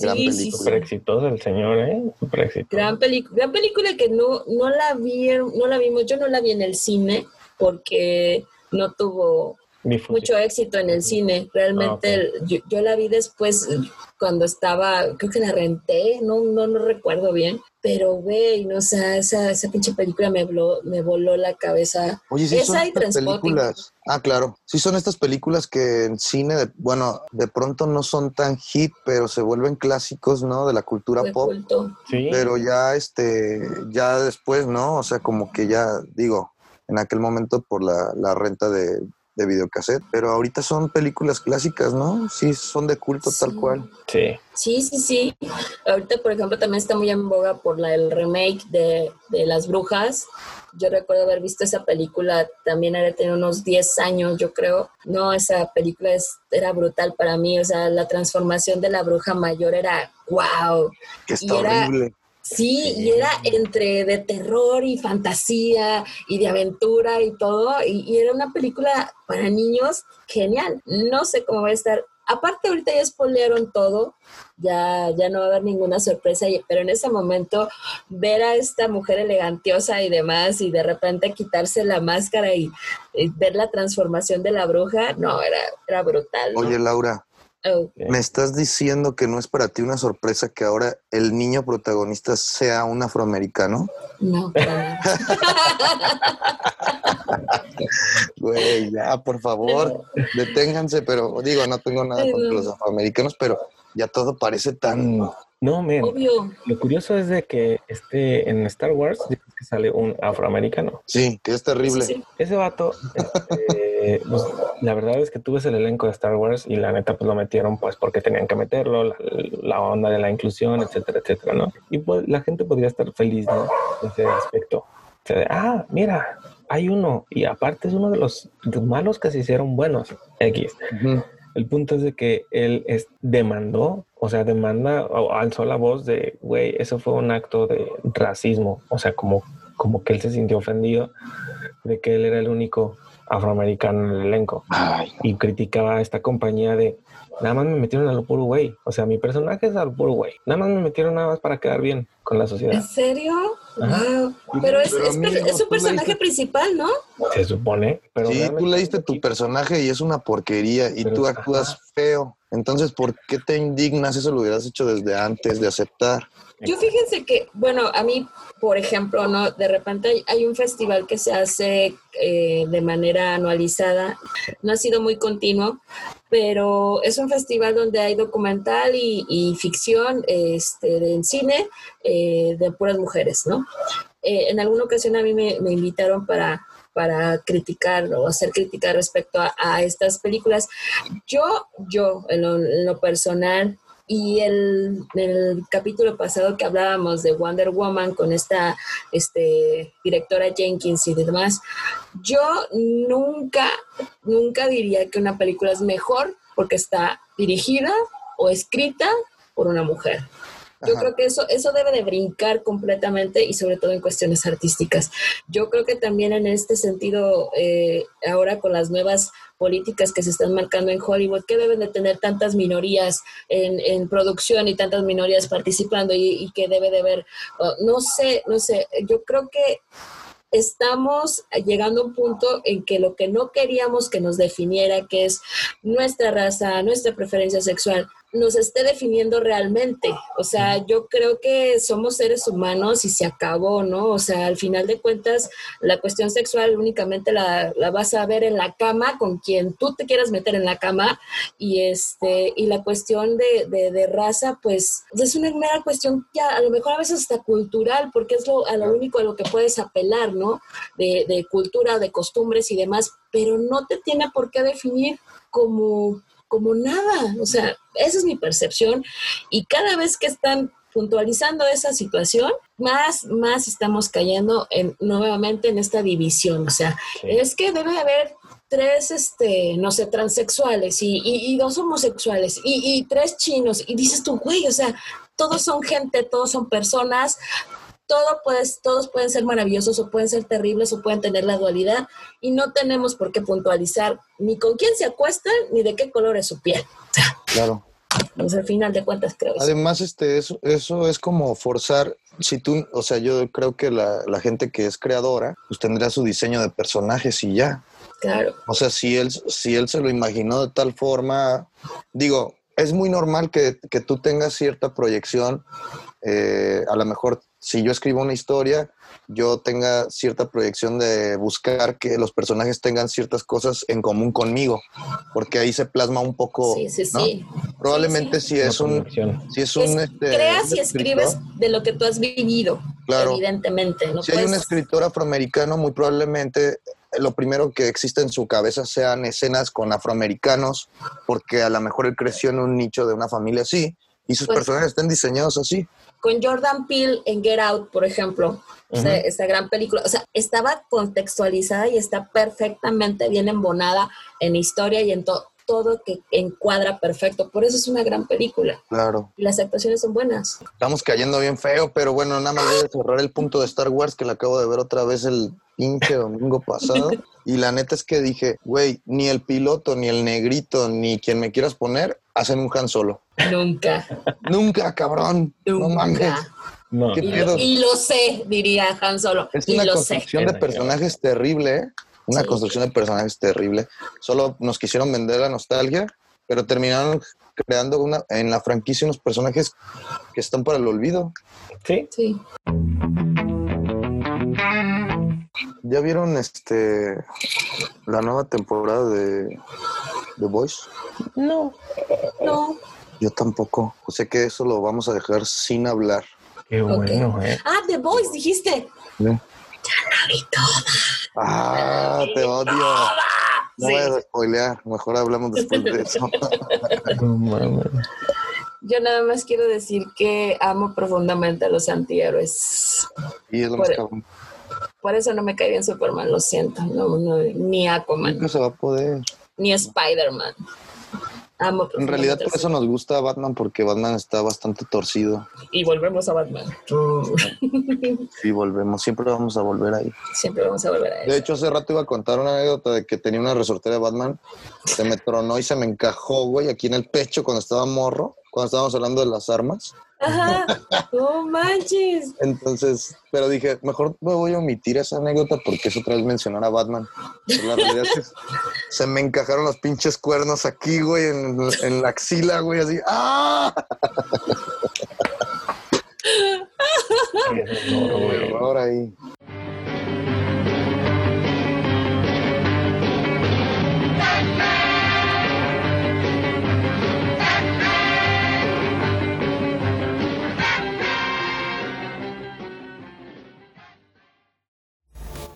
Gran Sí, sí, película. Exitoso el señor, ¿eh? Súper exitoso. Gran película, gran película que no, no la vieron, no la vimos, yo no la vi en el cine porque no tuvo mucho éxito en el cine. Realmente Ah, yo, yo la vi después cuando estaba, creo que la renté, no, no, no recuerdo bien, pero güey, no, o sea, esa, esa pinche película me, voló- me voló la cabeza. Oye, sí son Esa y estas Trainspotting. películas. Ah, claro. Sí son estas películas que en cine, de- bueno, de pronto no son tan hit, pero se vuelven clásicos, ¿no? De la cultura pop. culto. Sí. Pero ya, este, ya después, ¿no? O sea, como que ya, digo, en aquel momento por la, la renta de de videocassette, pero ahorita son películas clásicas, ¿no? Sí, son de culto tal cual. Sí. Sí, sí, sí. Ahorita, por ejemplo, también está muy en boga por la, el remake de, de Las Brujas. Yo recuerdo haber visto esa película, también era tener unos 10 años, yo creo. No, esa película es, era brutal para mí. O sea, la transformación de la bruja mayor era wow. Que está Y era- horrible. Sí, y era entre de terror y fantasía y de aventura y todo. Y, y era una película para niños genial. No sé cómo va a estar. Aparte, ahorita ya spoilearon todo. Ya, ya no va a haber ninguna sorpresa. y- Pero en ese momento, ver a esta mujer elegantiosa y demás, y de repente quitarse la máscara y, y ver la transformación de la bruja, no, era, era brutal. ¿no? Oye, Laura, Oh, ¿me estás diciendo que no es para ti una sorpresa que ahora el niño protagonista sea un afroamericano? no, para nada. Güey, ya, por favor, deténganse, pero digo, no tengo nada contra los afroamericanos, pero ya todo parece tan... No, men. Obvio. Lo curioso es de que este, en Star Wars dices que sale un afroamericano. Sí, que es terrible. Sí, sí. Ese vato, este, pues, la verdad es que tú ves el elenco de Star Wars y la neta pues lo metieron pues porque tenían que meterlo, la, la onda de la inclusión, etcétera, etcétera, ¿no? Y pues la gente podría estar feliz, ¿no? En ese aspecto. O sea, de, ah, mira, hay uno y aparte es uno de los malos que se hicieron buenos, X. El punto es de que él es, demandó, o sea, demanda o alzó la voz de, güey, eso fue un acto de racismo, o sea, como, como que él se sintió ofendido de que él era el único afroamericano en el elenco. Ay, y criticaba a esta compañía de, nada más me metieron a lo puro güey, o sea, mi personaje es al puro güey, nada más me metieron nada más para quedar bien con la ¿En sociedad, serio? Ajá. Wow. Pero es, Pero, es, amigo, es tú un personaje leíste- principal, ¿no? se supone, pero sí, tú leíste tu personaje y es una porquería y Pero, tú actúas ajá. feo. Entonces, ¿por qué te indignas? Eso lo hubieras hecho desde antes de aceptar. Yo fíjense que, bueno, a mí, por ejemplo, ¿no? De repente hay, hay un festival que se hace eh, de manera anualizada, no ha sido muy continuo, pero es un festival donde hay documental y, ficción este, en cine eh, de puras mujeres, ¿no? Eh, en alguna ocasión a mí me, me invitaron para, para criticar o hacer crítica respecto a, a estas películas. Yo, yo, en lo, en lo personal, y el, el capítulo pasado que hablábamos de Wonder Woman con esta este, directora Jenkins y demás, yo nunca, nunca diría que una película es mejor porque está dirigida o escrita por una mujer. Yo Ajá. creo que eso, eso debe de brincar completamente y sobre todo en cuestiones artísticas. Yo creo que también en este sentido, eh, ahora con las nuevas políticas que se están marcando en Hollywood, que deben de tener tantas minorías en, producción y tantas minorías participando y, y que debe de haber, uh, no sé, no sé, yo creo que estamos llegando a un punto en que lo que no queríamos que nos definiera, que es nuestra raza, nuestra preferencia sexual, nos esté definiendo realmente. O sea, yo creo que somos seres humanos y se acabó, ¿no? O sea, al final de cuentas, la cuestión sexual únicamente la, la vas a ver en la cama con quien tú te quieras meter en la cama y este y la cuestión de, de, de raza, pues es una mera cuestión ya a lo mejor a veces hasta cultural, porque es lo, a lo único a lo que puedes apelar, ¿no? De, de cultura, de costumbres y demás, pero no te tiene por qué definir como como nada. O sea, esa es mi percepción. Y cada vez que están puntualizando esa situación, más, más estamos cayendo en, nuevamente en esta división. O sea, Sí. es que debe haber tres, este, no sé, transexuales y, y- y dos homosexuales y, y tres chinos. Y dices tú, güey, o sea, todos son gente, todos son personas, todo puedes, todos pueden ser maravillosos o pueden ser terribles o pueden tener la dualidad y no tenemos por qué puntualizar ni con quién se acuestan ni de qué color es su piel. Claro. Pues al final de cuentas creo. Además, este, eso, eso es como forzar, si tú, o sea, yo creo que la, la gente que es creadora, pues tendrá su diseño de personajes y ya. Claro. O sea, si él, si él se lo imaginó de tal forma, digo, es muy normal que, que tú tengas cierta proyección. eh, a lo mejor, si yo escribo una historia, yo tenga cierta proyección de buscar que los personajes tengan ciertas cosas en común conmigo, porque ahí se plasma un poco. Sí, sí, ¿no? sí. Probablemente Sí, si es Una un, si es Es- un, este, creas un y escribes de lo que tú has vivido, Claro. evidentemente. No si hay un puedes- escritor afroamericano, muy probablemente lo primero que existe en su cabeza sean escenas con afroamericanos, porque a lo mejor él creció en un nicho de una familia así y sus Pues- personajes están diseñados así. Con Jordan Peele en Get Out, por ejemplo, esta, esta gran película, o sea, estaba contextualizada y está perfectamente bien embonada en historia y en to- todo que encuadra perfecto. Por eso es una gran película. Claro. Y las actuaciones son buenas. Estamos cayendo bien feo, pero bueno, nada más voy a cerrar el punto de Star Wars que la acabo de ver otra vez el pinche domingo pasado. Y la neta es que dije, güey, ni el piloto, ni el negrito, ni quien me quieras poner, hacen un Han Solo. Nunca. Nunca, cabrón. No mames. Nunca. No. ¿Qué Y, lo, y lo sé, diría Han Solo. Es y una lo sé. construcción de personajes terrible, ¿eh? Una Sí. construcción de personajes terrible. Solo nos quisieron vender la nostalgia, pero terminaron creando una, en la franquicia unos personajes que están para el olvido. Sí. Sí. ¿Ya vieron este la nueva temporada de The Voice? No. No. Yo tampoco. O sea que eso lo vamos a dejar sin hablar. Qué bueno, ¿eh? Ah, The Voice, dijiste. ¿no? La vi toda. Ah, te odio. No Sí. voy a spoilear. Mejor hablamos después de eso. No mames. Yo nada más quiero decir que amo profundamente a los antihéroes. Y es lo más Por- cabrón. Por eso no me cae bien Superman, lo siento. No, no, ni Aquaman, Nunca se va a poder. ni Spider-Man. Amo En realidad por eso nos gusta Batman porque Batman está bastante torcido. Y volvemos a Batman. Y volvemos, siempre vamos a volver ahí. Siempre vamos a volver a De hecho, hace rato iba a contar una anécdota de que tenía una resortera de Batman, se me tronó y se me encajó, güey, aquí en el pecho cuando estaba morro, cuando estábamos hablando de las armas. Ajá. No manches. Entonces, pero dije, mejor me voy a omitir esa anécdota porque es otra vez mencionar a Batman. Pero la realidad es que se me encajaron los pinches cuernos aquí, güey, en, en la axila, güey, así. ¡Ah! Qué horror, güey. Error ahí.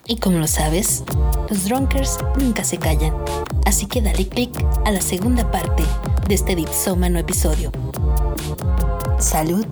Y como lo sabes, los Drunkers nunca se callan. Así que dale click a la segunda parte de este dipsómano episodio. Salud.